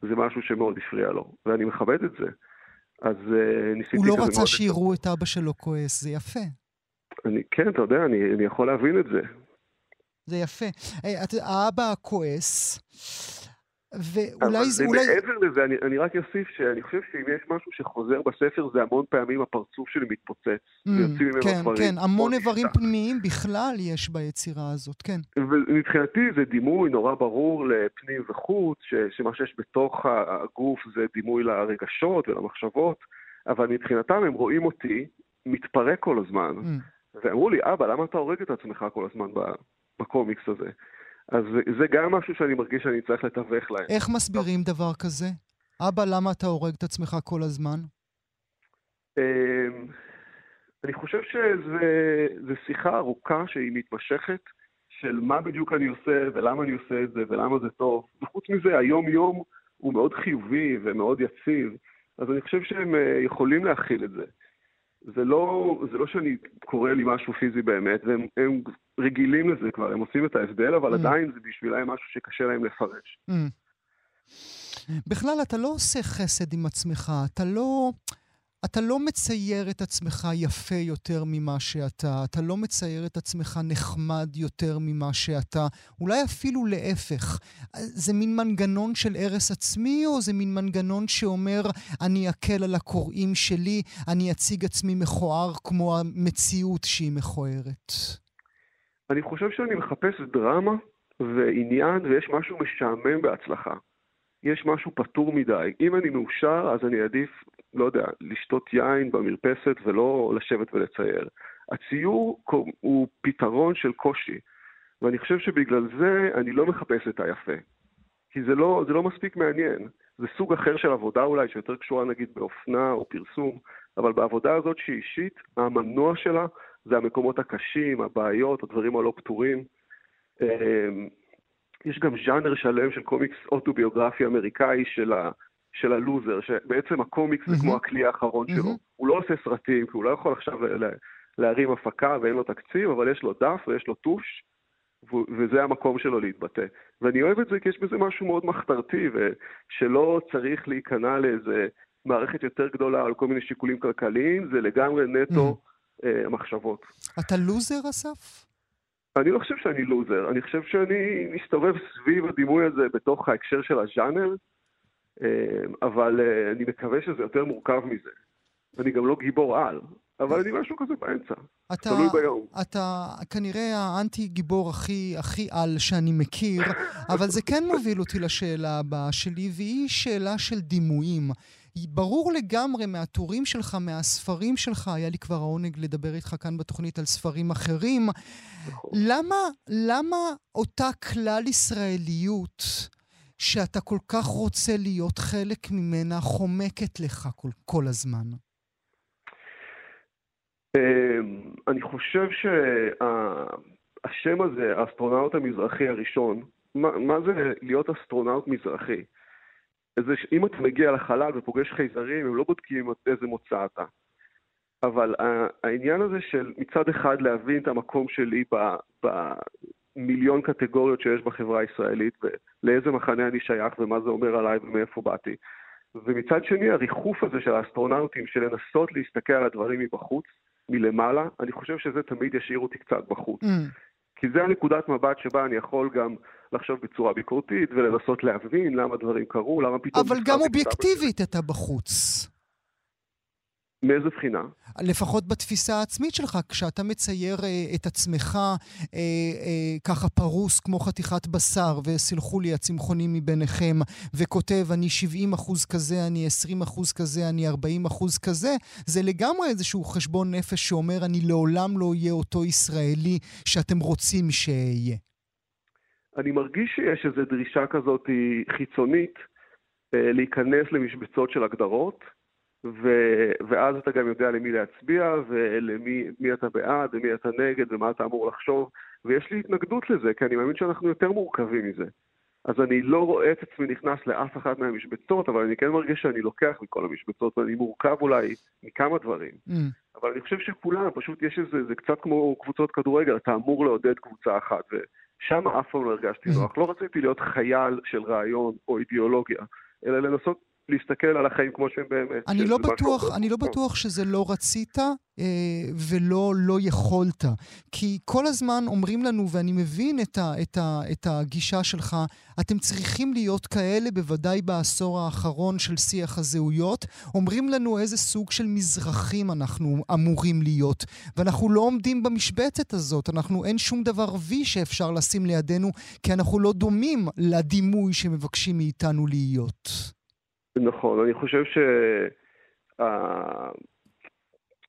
זה משהו שמאוד הפריע לו, ואני מכבד את זה. אז uh, ניסיתי... הוא לא רצה שיראו את אבא שלו כועס, זה יפה. אני, כן, אתה יודע, אני, אני יכול להבין את זה. זה יפה. Hey, את, האבא כועס, ואולי זה... אבל מעבר לזה, אני, אני רק אוסיף שאני חושב שאם יש משהו שחוזר בספר, זה המון פעמים הפרצוף שלי מתפוצץ. Mm, ויוצאים ממנו כן, דברים. כן, המון איברים פנימיים בכלל יש ביצירה הזאת, כן. ומבחינתי זה דימוי נורא ברור לפנים וחוץ, ש, שמה שיש בתוך הגוף זה דימוי לרגשות ולמחשבות, אבל מבחינתם הם רואים אותי מתפרק כל הזמן. Mm. ואמרו לי, אבא, למה אתה הורג את עצמך כל הזמן בקומיקס הזה? אז זה גם משהו שאני מרגיש שאני צריך לתווך להם. איך מסבירים דבר כזה? אבא, למה אתה הורג את עצמך כל הזמן? אמ, אני חושב שזו שיחה ארוכה שהיא מתמשכת, של מה בדיוק אני עושה, ולמה אני עושה את זה, ולמה זה טוב. וחוץ מזה, היום-יום הוא מאוד חיובי ומאוד יציב. אז אני חושב שהם אה, יכולים להכיל את זה. זה לא, זה לא שאני קורא לי משהו פיזי באמת, והם הם רגילים לזה כבר, הם עושים את ההבדל, אבל mm. עדיין זה בשבילם משהו שקשה להם לפרש. Mm. בכלל, אתה לא עושה חסד עם עצמך, אתה לא... אתה לא מצייר את עצמך יפה יותר ממה שאתה, אתה לא מצייר את עצמך נחמד יותר ממה שאתה, אולי אפילו להפך. זה מין מנגנון של הרס עצמי, או זה מין מנגנון שאומר, אני אקל על הקוראים שלי, אני אציג עצמי מכוער כמו המציאות שהיא מכוערת? אני חושב שאני מחפש דרמה ועניין, ויש משהו משעמם בהצלחה. יש משהו פטור מדי. אם אני מאושר, אז אני אעדיף לא יודע, לשתות יין במרפסת ולא לשבת ולצייר. הציור הוא פתרון של קושי, ואני חושב שבגלל זה אני לא מחפש את היפה. כי זה לא, זה לא מספיק מעניין. זה סוג אחר של עבודה אולי, שיותר קשורה נגיד באופנה או פרסום, אבל בעבודה הזאת שהיא אישית, המנוע שלה זה המקומות הקשים, הבעיות, הדברים הלא פתורים. אמ, יש גם ז'אנר שלם של קומיקס אוטוביוגרפי אמריקאי של ה... של הלוזר, שבעצם הקומיקס זה כמו הכלי האחרון שלו. הוא לא עושה סרטים, כי הוא לא יכול עכשיו להרים הפקה ואין לו תקציב, אבל יש לו דף ויש לו טוש, וזה המקום שלו להתבטא. ואני אוהב את זה כי יש בזה משהו מאוד מחתרתי, ושלא צריך להיכנע לאיזה מערכת יותר גדולה על כל מיני שיקולים כלכליים, זה לגמרי נטו אה, מחשבות. אתה לוזר, אסף? אני לא חושב שאני לוזר, אני חושב שאני מסתובב סביב הדימוי הזה בתוך ההקשר של הז'אנר. אמ, אבל אה, אני מקווה שזה יותר מורכב מזה. אני גם לא גיבור על, אבל אני משהו כזה באמצע, אתה, תלוי ביום. אתה כנראה האנטי גיבור הכי, הכי על שאני מכיר, אבל זה כן מוביל אותי לשאלה הבאה שלי, והיא שאלה של דימויים. ברור לגמרי מהטורים שלך, מהספרים שלך, היה לי כבר העונג לדבר איתך כאן בתוכנית על ספרים אחרים. נכון. למה, למה אותה כלל ישראליות שאתה כל כך רוצה להיות חלק ממנה, חומקת לך כל, כל הזמן? אמ, אני חושב שהשם הזה, האסטרונאוט המזרחי הראשון, מה, מה זה להיות אסטרונאוט מזרחי? זה אם אתה מגיע לחלל ופוגש חייזרים, הם לא בודקים איזה מוצא אתה. אבל העניין הזה של מצד אחד להבין את המקום שלי מיליון קטגוריות שיש בחברה הישראלית, ולאיזה מחנה אני שייך ומה זה אומר עליי ומאיפה באתי. ומצד שני, הריחוף הזה של האסטרונאוטים, של לנסות להסתכל על הדברים מבחוץ, מלמעלה, אני חושב שזה תמיד ישאיר אותי קצת בחוץ. Mm. כי זה הנקודת מבט שבה אני יכול גם לחשוב בצורה ביקורתית ולנסות להבין למה דברים קרו, למה פתאום... אבל גם אובייקטיבית אתה בחוץ. מאיזה בחינה? לפחות בתפיסה העצמית שלך, כשאתה מצייר אה, את עצמך אה, אה, ככה פרוס כמו חתיכת בשר, וסלחו לי הצמחונים מביניכם, וכותב אני 70 אחוז כזה, אני 20 אחוז כזה, אני 40 אחוז כזה, זה לגמרי איזשהו חשבון נפש שאומר אני לעולם לא אהיה אותו ישראלי שאתם רוצים שאהיה. אני מרגיש שיש איזו דרישה כזאת חיצונית אה, להיכנס למשבצות של הגדרות. ו, ואז אתה גם יודע למי להצביע, ולמי אתה בעד, ומי אתה נגד, ומה אתה אמור לחשוב, ויש לי התנגדות לזה, כי אני מאמין שאנחנו יותר מורכבים מזה. אז אני לא רואה את עצמי נכנס לאף אחת מהמשבצות, אבל אני כן מרגיש שאני לוקח מכל המשבצות, ואני מורכב אולי מכמה דברים. Mm. אבל אני חושב שכולם, פשוט יש איזה, זה קצת כמו קבוצות כדורגל, אתה אמור לעודד קבוצה אחת, ושם אף פעם לא הרגשתי mm. נוח. לא רציתי להיות חייל של רעיון או אידיאולוגיה, אלא לנסות להסתכל על החיים כמו שהם באמת. אני לא בטוח, אני לא בטוח שזה לא רצית אה, ולא לא יכולת. כי כל הזמן אומרים לנו, ואני מבין את, ה, את, ה, את הגישה שלך, אתם צריכים להיות כאלה, בוודאי בעשור האחרון של שיח הזהויות, אומרים לנו איזה סוג של מזרחים אנחנו אמורים להיות. ואנחנו לא עומדים במשבצת הזאת, אנחנו, אין שום דבר וי שאפשר לשים לידינו, כי אנחנו לא דומים לדימוי שמבקשים מאיתנו להיות. נכון, אני חושב ש...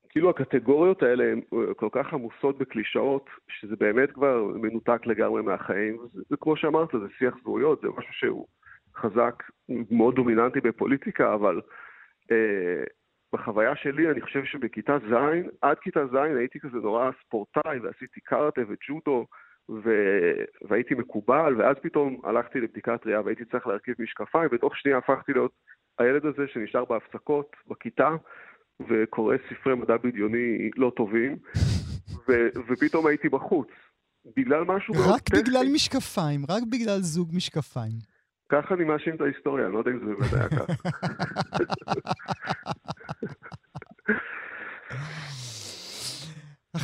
כאילו הקטגוריות האלה הן כל כך עמוסות בקלישאות, שזה באמת כבר מנותק לגמרי מהחיים. זה, זה כמו שאמרת, זה שיח זהויות, זה משהו שהוא חזק, מאוד דומיננטי בפוליטיקה, אבל אה, בחוויה שלי, אני חושב שבכיתה ז', עד כיתה ז' הייתי כזה נורא ספורטאי, ועשיתי קארטה וג'ודו, ו... והייתי מקובל, ואז פתאום הלכתי לבדיקת ראייה והייתי צריך להרכיב משקפיים, ותוך שנייה הפכתי להיות הילד הזה שנשאר בהפסקות, בכיתה, וקורא ספרי מדע בדיוני לא טובים, ו- ופתאום הייתי בחוץ. בגלל משהו מאוד רק בגלל משקפיים, רק בגלל זוג משקפיים. ככה אני מאשים את ההיסטוריה, אני לא יודע אם זה באמת היה ככה.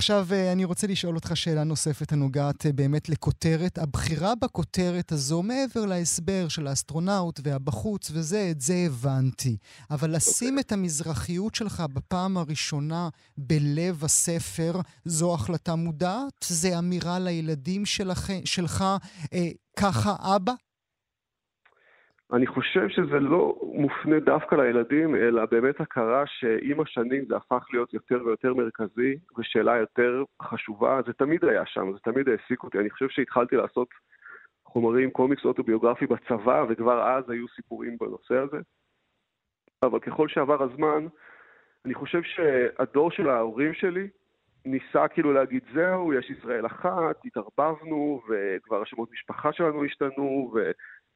עכשיו אה, אני רוצה לשאול אותך שאלה נוספת הנוגעת אה, באמת לכותרת. הבחירה בכותרת הזו, מעבר להסבר של האסטרונאוט והבחוץ וזה, את זה הבנתי. אבל לשים okay. אוקיי. את המזרחיות שלך בפעם הראשונה בלב הספר, זו החלטה מודעת? זה אמירה לילדים שלך, שלך אה, ככה אבא? אני חושב שזה לא מופנה דווקא לילדים, אלא באמת הכרה שעם השנים זה הפך להיות יותר ויותר מרכזי, ושאלה יותר חשובה, זה תמיד היה שם, זה תמיד העסיק אותי. אני חושב שהתחלתי לעשות חומרים, קומיקס אוטוביוגרפי בצבא, וכבר אז היו סיפורים בנושא הזה. אבל ככל שעבר הזמן, אני חושב שהדור של ההורים שלי ניסה כאילו להגיד, זהו, יש ישראל אחת, התערבבנו, וכבר השמות משפחה שלנו השתנו, ו...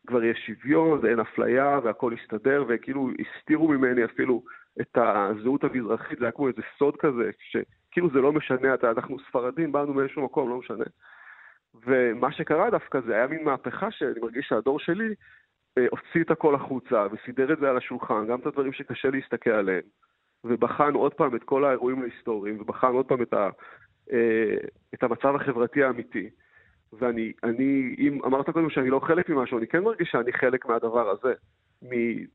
כבר יש שוויון ואין אפליה והכל יסתדר, וכאילו הסתירו ממני אפילו את הזהות המזרחית, זה היה כמו איזה סוד כזה, שכאילו זה לא משנה, אתה, אנחנו ספרדים, באנו מאיזשהו מקום, לא משנה. ומה שקרה דווקא זה היה מין מהפכה שאני מרגיש שהדור שלי אה, הוציא את הכל החוצה וסידר את זה על השולחן, גם את הדברים שקשה להסתכל עליהם, ובחן עוד פעם את כל האירועים ההיסטוריים, ובחן עוד פעם את, ה, אה, את המצב החברתי האמיתי. ואני, אני, אם אמרת קודם שאני לא חלק ממשהו, אני כן מרגיש שאני חלק מהדבר הזה,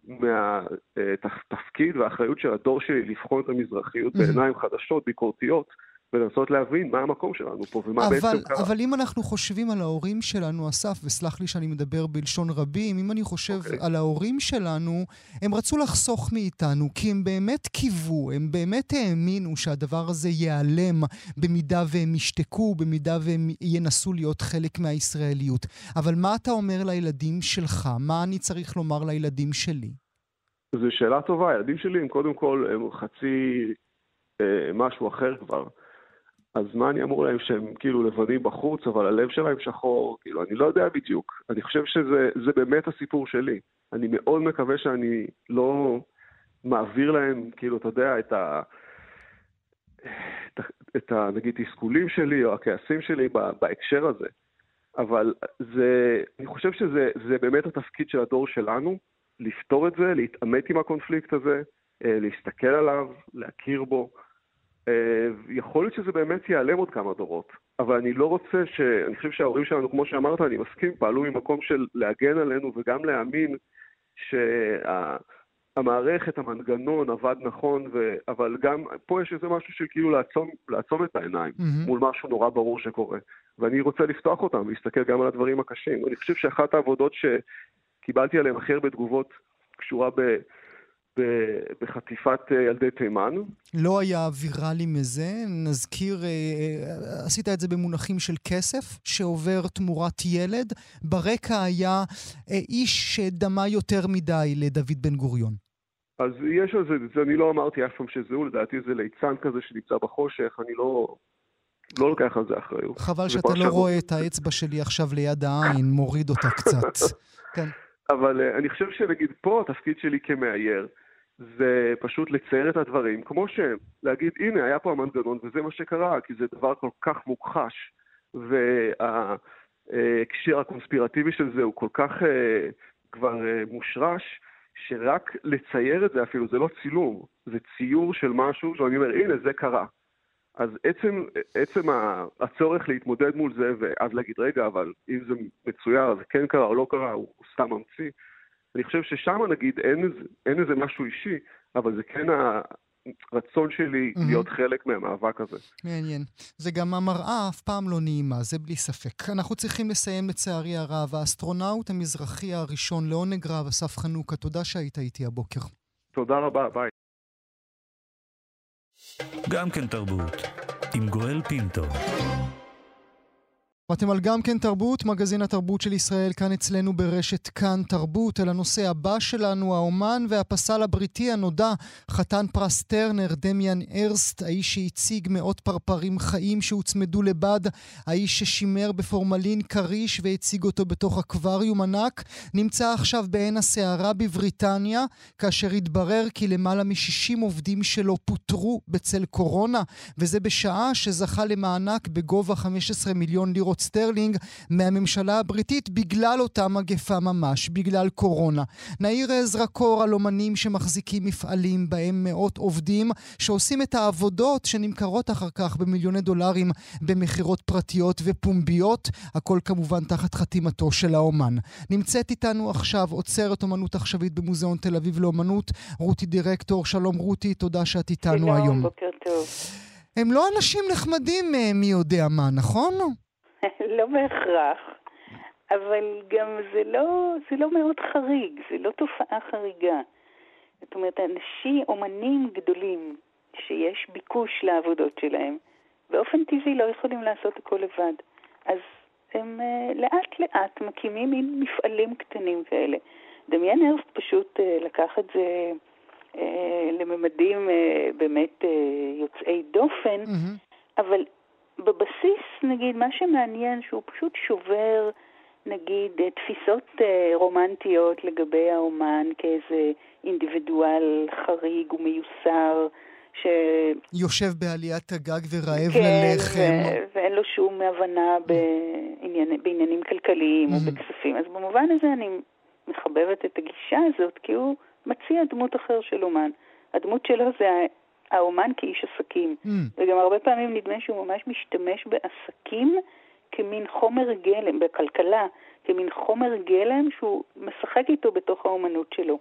מהתפקיד והאחריות של הדור שלי לבחון את המזרחיות בעיניים חדשות, ביקורתיות, ולנסות להבין מה המקום שלנו פה ומה אבל, בעצם קרה. אבל אם אנחנו חושבים על ההורים שלנו, אסף, וסלח לי שאני מדבר בלשון רבים, אם אני חושב okay. אוקיי. על ההורים שלנו, הם רצו לחסוך מאיתנו, כי הם באמת קיוו, הם באמת האמינו שהדבר הזה ייעלם במידה והם ישתקו, במידה והם ינסו להיות חלק מהישראליות. אבל מה אתה אומר לילדים שלך? מה אני צריך לומר לילדים שלי? זו שאלה טובה. הילדים שלי הם קודם כל הם חצי אה, משהו אחר כבר. אז מה אני אמור להם שהם כאילו לבנים בחוץ, אבל הלב שלהם שחור? כאילו, אני לא יודע בדיוק. אני חושב שזה באמת הסיפור שלי. אני מאוד מקווה שאני לא מעביר להם, כאילו, אתה יודע, את ה... את, ה, את ה, נגיד, תסכולים שלי או הכעסים שלי בהקשר הזה. אבל זה, אני חושב שזה באמת התפקיד של הדור שלנו, לפתור את זה, להתעמת עם הקונפליקט הזה, אה, להסתכל עליו, להכיר בו. אה, יכול להיות שזה באמת ייעלם עוד כמה דורות, אבל אני לא רוצה ש... אני חושב שההורים שלנו, כמו שאמרת, אני מסכים, פעלו ממקום של להגן עלינו וגם להאמין שהמערכת, שה... המנגנון עבד נכון, ו... אבל גם פה יש איזה משהו של כאילו לעצום, לעצום את העיניים mm-hmm. מול משהו נורא ברור שקורה. ואני רוצה לפתוח אותם, להסתכל גם על הדברים הקשים. אני חושב שאחת העבודות שקיבלתי עליהן הכי הרבה תגובות קשורה ב... בחטיפת אה, ילדי תימן. לא היה ויראלי מזה, נזכיר, אה, אה, עשית את זה במונחים של כסף שעובר תמורת ילד. ברקע היה איש שדמה יותר מדי לדוד בן גוריון. אז יש על זה, זה אני לא אמרתי אף פעם שזהו, לדעתי זה ליצן כזה שנמצא בחושך, אני לא, לא לוקח על זה אחריות. חבל שאתה לא רואה את האצבע שלי עכשיו ליד העין, מוריד אותה קצת. כן. אבל אני חושב שנגיד פה התפקיד שלי כמאייר, זה פשוט לצייר את הדברים כמו שהם, להגיד הנה היה פה המנגנון וזה מה שקרה, כי זה דבר כל כך מוכחש, וההקשר הקונספירטיבי של זה הוא כל כך אה, כבר אה, מושרש, שרק לצייר את זה אפילו, זה לא צילום, זה ציור של משהו שאני אומר, הנה זה קרה. אז עצם, עצם הצורך להתמודד מול זה, ואז להגיד, רגע, אבל אם זה מצויר, זה כן קרה או לא קרה, הוא סתם ממציא, אני חושב ששם נגיד אין, אין איזה משהו אישי, אבל זה כן הרצון שלי mm-hmm. להיות חלק מהמאבק הזה. מעניין. זה גם המראה אף פעם לא נעימה, זה בלי ספק. אנחנו צריכים לסיים לצערי הרב. האסטרונאוט המזרחי הראשון לעונג רב, אסף חנוכה, תודה שהיית איתי הבוקר. תודה רבה, ביי. גם כן תרבות, עם גואל פינטו. ואתם על גם כן תרבות, מגזין התרבות של ישראל כאן אצלנו ברשת כאן תרבות. על הנושא הבא שלנו, האומן והפסל הבריטי הנודע, חתן פרס טרנר, דמיאן ארסט, האיש שהציג מאות פרפרים חיים שהוצמדו לבד, האיש ששימר בפורמלין כריש והציג אותו בתוך אקווריום ענק, נמצא עכשיו בעין הסערה בבריטניה, כאשר התברר כי למעלה מ-60 עובדים שלו פוטרו בצל קורונה, וזה בשעה שזכה למענק בגובה 15 מיליון לירות סטרלינג מהממשלה הבריטית בגלל אותה מגפה ממש, בגלל קורונה. נעיר זרקור על אומנים שמחזיקים מפעלים בהם מאות עובדים שעושים את העבודות שנמכרות אחר כך במיליוני דולרים במכירות פרטיות ופומביות, הכל כמובן תחת חתימתו של האומן. נמצאת איתנו עכשיו אוצרת אומנות עכשווית במוזיאון תל אביב לאומנות, רותי דירקטור. שלום רותי, תודה שאת איתנו שלום, היום. שלום, בוקר טוב. הם לא אנשים נחמדים מי יודע מה, נכון? לא בהכרח, אבל גם זה לא, זה לא מאוד חריג, זה לא תופעה חריגה. זאת אומרת, אנשים, אומנים גדולים, שיש ביקוש לעבודות שלהם, באופן טבעי לא יכולים לעשות הכל לבד. אז הם uh, לאט לאט מקימים מין מפעלים קטנים כאלה. דמיין הרסט פשוט uh, לקח את זה uh, לממדים uh, באמת uh, יוצאי דופן, Mm-hmm. אבל בבסיס, נגיד, מה שמעניין שהוא פשוט שובר, נגיד, תפיסות רומנטיות לגבי האומן כאיזה אינדיבידואל חריג ומיוסר, ש... יושב בעליית הגג ורעב כן, ללחם. ו- ואין לו שום הבנה בענייני, בעניינים כלכליים או Mhm. בכספים. אז במובן הזה אני מחבבת את הגישה הזאת, כי הוא מציע דמות אחר של אומן. הדמות שלו זה האומן כאיש עסקים. Mm. וגם הרבה פעמים נדמה שהוא ממש משתמש בעסקים כמין חומר גלם, בכלכלה, כמין חומר גלם שהוא משחק איתו בתוך האומנות שלו.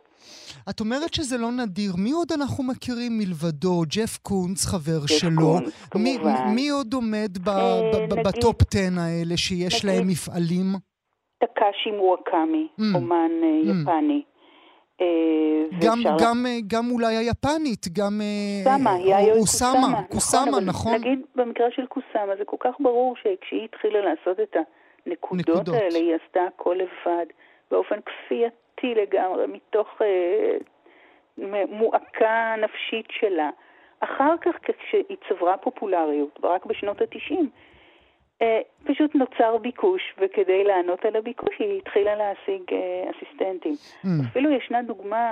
את אומרת שזה לא נדיר. מי עוד אנחנו מכירים מלבדו? ג'ף קונץ, חבר ג'ף שלו. קונץ, מי, כמובן. מי עוד עומד ב, אה, ב, ב, נגיד- בטופ 10 האלה שיש נגיד- להם מפעלים? טקאשי מוואקאמי, Mm. אומן Mm. יפני. אה, גם, ואפשר גם, אה, גם אולי היפנית, גם... אה, אה, יאיו אוסאמה, קוסאמה. קוסאמה, אבל נכון? נגיד במקרה של קוסאמה, זה כל כך ברור שכשהיא התחילה לעשות את הנקודות נקודות. האלה, היא עשתה הכל לבד, באופן כפייתי לגמרי, מתוך אה, מועקה נפשית שלה. אחר כך, כשהיא צברה פופולריות, רק בשנות התשעים, אה, פשוט נוצר ביקוש, וכדי לענות על הביקוש היא התחילה להשיג אה, אסיסטנטים. Mm. אפילו ישנה דוגמה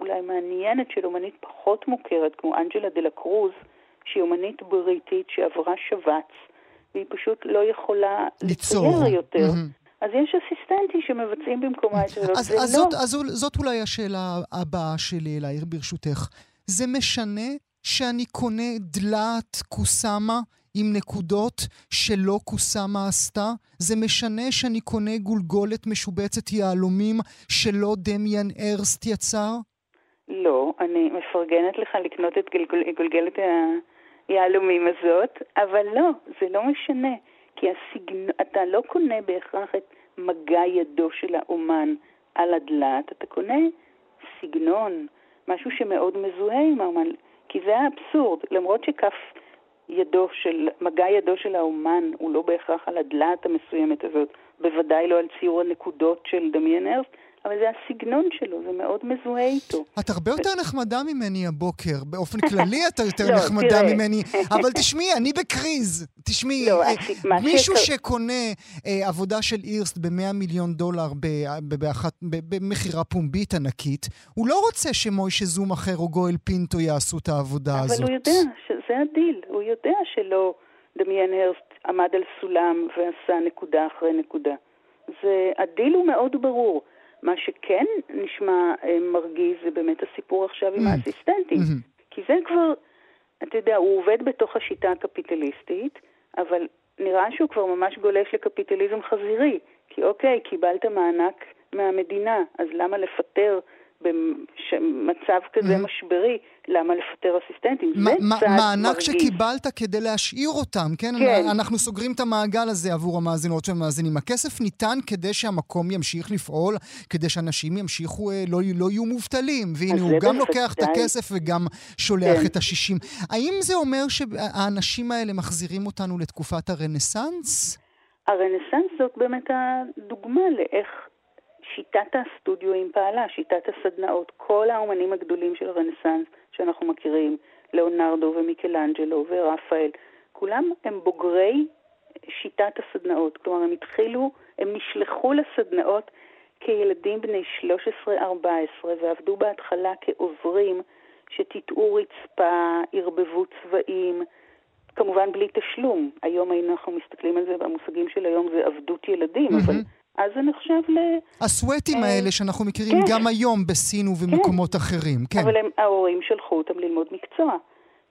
אולי מעניינת של אומנית פחות מוכרת, כמו אנג'לה דה לה קרוז, שהיא אומנית בריטית שעברה שבץ, והיא פשוט לא יכולה ליצור. יותר. מהמם. אז יש אסיסטנטים שמבצעים במקומה את זה. אז, זה אז, לא... זאת, אז זאת אולי השאלה הבאה שלי אלייך, ברשותך. זה משנה שאני קונה דלת קוסאמה עם נקודות שלא קוסאמה עשתה? זה משנה שאני קונה גולגולת משובצת יהלומים שלא דמיאן ארסט יצר? לא, אני מפרגנת לך לקנות את גלגול, גולגלת היהלומים הזאת, אבל לא, זה לא משנה. כי הסגנ... אתה לא קונה בהכרח את מגע ידו של האומן על הדלת, אתה קונה סגנון, משהו שמאוד מזוהה עם האומן. כי זה האבסורד, למרות שכף ידו של, מגע ידו של האומן הוא לא בהכרח על הדלת המסוימת הזאת, בוודאי לא על ציור הנקודות של דמיין ארסט, אבל זה הסגנון שלו, זה מאוד מזוהה איתו. את הרבה יותר נחמדה ממני הבוקר. באופן כללי את יותר לא, נחמדה תראה. ממני. אבל תשמעי, אני בקריז. תשמעי, לא, אה, מישהו שקונה אה, עבודה של אירסט ב-100 מיליון דולר במכירה פומבית ענקית, הוא לא רוצה שמוישה זום אחר או גואל פינטו יעשו את העבודה הזאת. אבל הוא יודע שזה הדיל, הוא יודע שלא דמיאן הירסט עמד על סולם ועשה נקודה אחרי נקודה. זה, הדיל הוא מאוד ברור. מה שכן נשמע אה, מרגיז זה באמת הסיפור עכשיו עם Mm. האסיסטנטים. מהמם. כי זה כבר, אתה יודע, הוא עובד בתוך השיטה הקפיטליסטית, אבל נראה שהוא כבר ממש גולש לקפיטליזם חזירי. כי אוקיי, קיבלת מענק מהמדינה, אז למה לפטר במצב כזה Mhm. משברי, למה לפטר אסיסטנטים? מ- זה מ- צעד מענק מרגיז. שקיבלת כדי להשאיר אותם, כן? כן. אנחנו סוגרים את המעגל הזה עבור המאזינות והמאזינים. הכסף ניתן כדי שהמקום ימשיך לפעול, כדי שאנשים ימשיכו, אה, לא, לא יהיו מובטלים. והנה, הוא גם לוקח את בוודאי. הכסף וגם שולח כן. את השישים. האם זה אומר שהאנשים האלה מחזירים אותנו לתקופת הרנסאנס? הרנסאנס זאת באמת הדוגמה לאיך שיטת הסטודיואים פעלה, שיטת הסדנאות. כל האומנים הגדולים של הרנסאנס שאנחנו מכירים, ליאונרדו ומיקלנג'לו ורפאל, כולם הם בוגרי שיטת הסדנאות. כלומר, הם התחילו, הם נשלחו לסדנאות כילדים בני 13-14 ועבדו בהתחלה כעוזרים שטיטאו רצפה, ערבבו צבעים, כמובן בלי תשלום. היום אנחנו מסתכלים על זה במושגים של היום זה עבדות ילדים, mm-hmm. אבל אז זה נחשב ל... הסוואטים אה... האלה שאנחנו מכירים כן. גם היום בסין ובמקומות כן. אחרים, כן. אבל הם, ההורים שלחו אותם ללמוד מקצוע.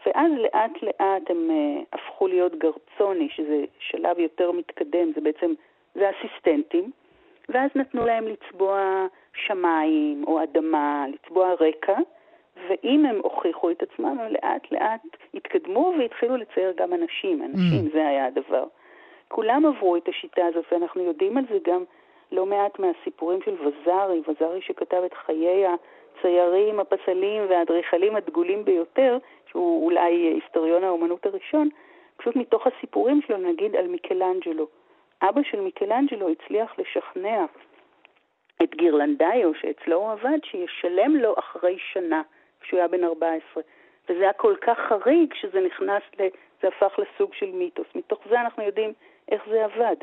ואז לאט לאט הם uh, הפכו להיות גרצוני, שזה שלב יותר מתקדם, זה בעצם, זה אסיסטנטים, ואז נתנו להם לצבוע שמיים או אדמה, לצבוע רקע, ואם הם הוכיחו את עצמם, הם לאט לאט התקדמו והתחילו לצייר גם אנשים, אנשים, mm. זה היה הדבר. כולם עברו את השיטה הזאת, ואנחנו יודעים על זה גם לא מעט מהסיפורים של וזארי, וזארי שכתב את חיי הציירים, הפסלים והאדריכלים הדגולים ביותר, שהוא אולי היסטוריון האומנות הראשון, פשוט מתוך הסיפורים שלו, נגיד על מיקלנג'לו. אבא של מיקלנג'לו הצליח לשכנע את גירלנדאיו, שאצלו הוא עבד, שישלם לו אחרי שנה, כשהוא היה בן 14. וזה היה כל כך חריג שזה נכנס. זה הפך לסוג של מיתוס. מתוך זה אנחנו יודעים איך זה עבד.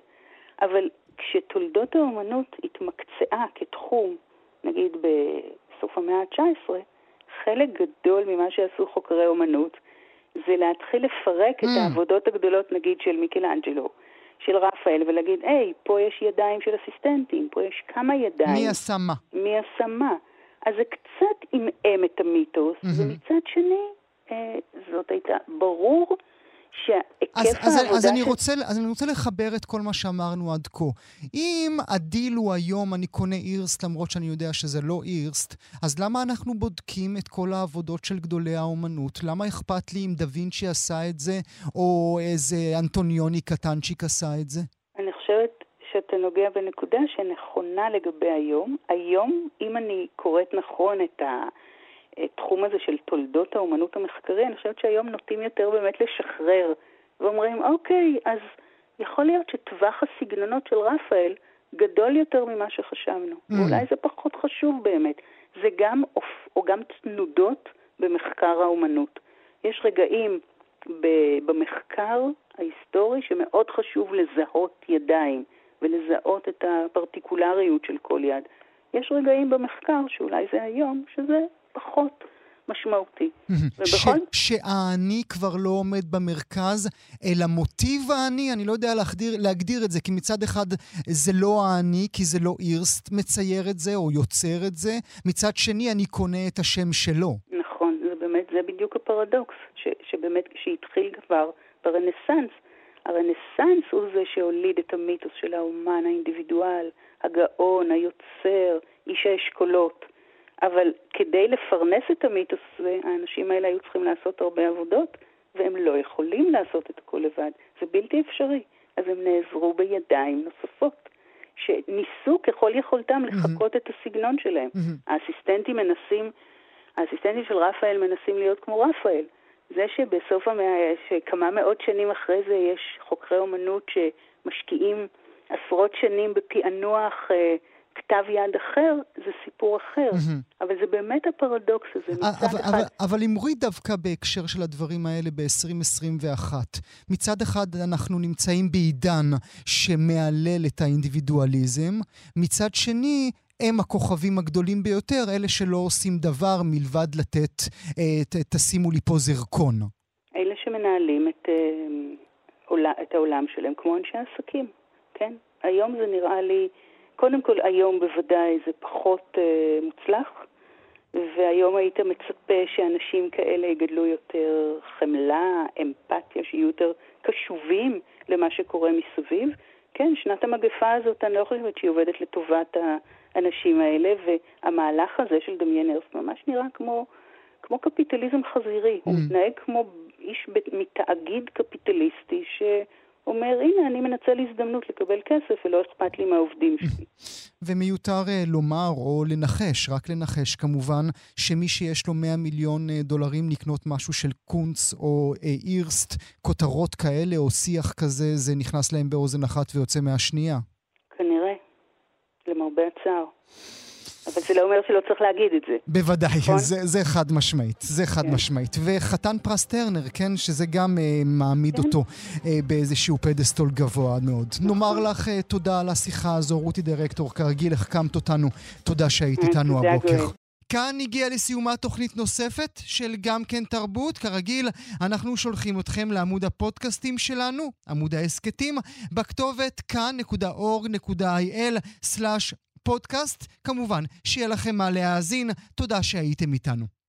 אבל כשתולדות האומנות התמקצעה כתחום, נגיד בסוף המאה ה-19, חלק גדול ממה שעשו חוקרי אומנות זה להתחיל לפרק mm. את העבודות הגדולות, נגיד, של מיקלאנג'לו, של רפאל, ולהגיד, היי, פה יש ידיים של אסיסטנטים, פה יש כמה ידיים. מי עשה מה? מי עשה מה. אז זה קצת עמעם את המיתוס, mm-hmm. ומצד שני, אה, זאת הייתה, ברור שהיקף אז, העבודה... אז, אז, אני רוצה, אז אני רוצה לחבר את כל מה שאמרנו עד כה. אם הדיל הוא היום אני קונה הירסט למרות שאני יודע שזה לא הירסט, אז למה אנחנו בודקים את כל העבודות של גדולי האומנות? למה אכפת לי אם דה וינצ'י עשה את זה, או איזה אנטוניוני קטנצ'יק עשה את זה? אני חושבת שאתה נוגע בנקודה שנכונה לגבי היום. היום, אם אני קוראת נכון את ה... התחום הזה של תולדות האומנות המחקרי, אני חושבת שהיום נוטים יותר באמת לשחרר, ואומרים, אוקיי, אז יכול להיות שטווח הסגנונות של רפאל גדול יותר ממה שחשבנו. Mm. ואולי זה פחות חשוב באמת. זה גם, או גם תנודות במחקר האומנות. יש רגעים במחקר ההיסטורי שמאוד חשוב לזהות ידיים ולזהות את הפרטיקולריות של כל יד. יש רגעים במחקר, שאולי זה היום, שזה פחות משמעותי. ובכל... שהאני כבר לא עומד במרכז, אלא מוטיב האני, אני לא יודע להגדיר, להגדיר את זה, כי מצד אחד זה לא האני, כי זה לא אירסט מצייר את זה או יוצר את זה, מצד שני אני קונה את השם שלו. נכון, זה באמת, זה בדיוק הפרדוקס, ש, שבאמת כשהתחיל כבר ברנסאנס, הרנסאנס הוא זה שהוליד את המיתוס של האומן, האינדיבידואל, הגאון, היוצר, איש האשכולות. אבל כדי לפרנס את המיתוס הזה, האנשים האלה היו צריכים לעשות הרבה עבודות, והם לא יכולים לעשות את הכל לבד. זה בלתי אפשרי. אז הם נעזרו בידיים נוספות, שניסו ככל יכולתם לחקות mm-hmm. את הסגנון שלהם. Mm-hmm. האסיסטנטים מנסים, האסיסטנטים של רפאל מנסים להיות כמו רפאל. זה שבסוף המאה, שכמה מאות שנים אחרי זה יש חוקרי אומנות שמשקיעים עשרות שנים בפענוח אה, כתב יד אחר, זה סיפור אחר. Mm-hmm. אבל זה באמת הפרדוקס הזה מצד אבל, אחד. אבל, אבל אמרי דווקא בהקשר של הדברים האלה ב-2021. מצד אחד אנחנו נמצאים בעידן שמהלל את האינדיבידואליזם, מצד שני הם הכוכבים הגדולים ביותר, אלה שלא עושים דבר מלבד לתת, אה, ת, תשימו לי פה זרקון. אלה שמנהלים את, אה, את העולם שלהם כמו אנשי עסקים, כן? היום זה נראה לי... קודם כל, היום בוודאי זה פחות אה, מוצלח, והיום היית מצפה שאנשים כאלה יגדלו יותר חמלה, אמפתיה, שיהיו יותר קשובים למה שקורה מסביב. כן, שנת המגפה הזאת, אני לא חושבת שהיא עובדת לטובת האנשים האלה, והמהלך הזה של דמיין ארסט ממש נראה כמו, כמו קפיטליזם חזירי. Mm. הוא מתנהג כמו איש מתאגיד קפיטליסטי ש... אומר, הנה, אני מנצל הזדמנות לקבל כסף ולא אכפת לי מהעובדים שלי. ומיותר אה, לומר או לנחש, רק לנחש כמובן, שמי שיש לו 100 מיליון אה, דולרים לקנות משהו של קונץ או אה, אירסט, כותרות כאלה או שיח כזה, זה נכנס להם באוזן אחת ויוצא מהשנייה. כנראה, למרבה הצער. אבל זה לא אומר שלא צריך להגיד את זה. בוודאי, נכון? זה, זה חד משמעית, זה חד כן. משמעית. וחתן פרס טרנר, כן, שזה גם אה, מעמיד כן. אותו אה, באיזשהו פדסטול גבוה מאוד. נכון. נאמר לך אה, תודה על השיחה הזו, רותי דירקטור, כרגיל החכמת אותנו. תודה שהיית אה, איתנו הבוקר. כאן הגיעה לסיומה תוכנית נוספת של גם כן תרבות. כרגיל, אנחנו שולחים אתכם לעמוד הפודקאסטים שלנו, עמוד ההסכתים, בכתובת כאן.org.il/פודקאסט. כמובן, שיהיה לכם מה להאזין. תודה שהייתם איתנו.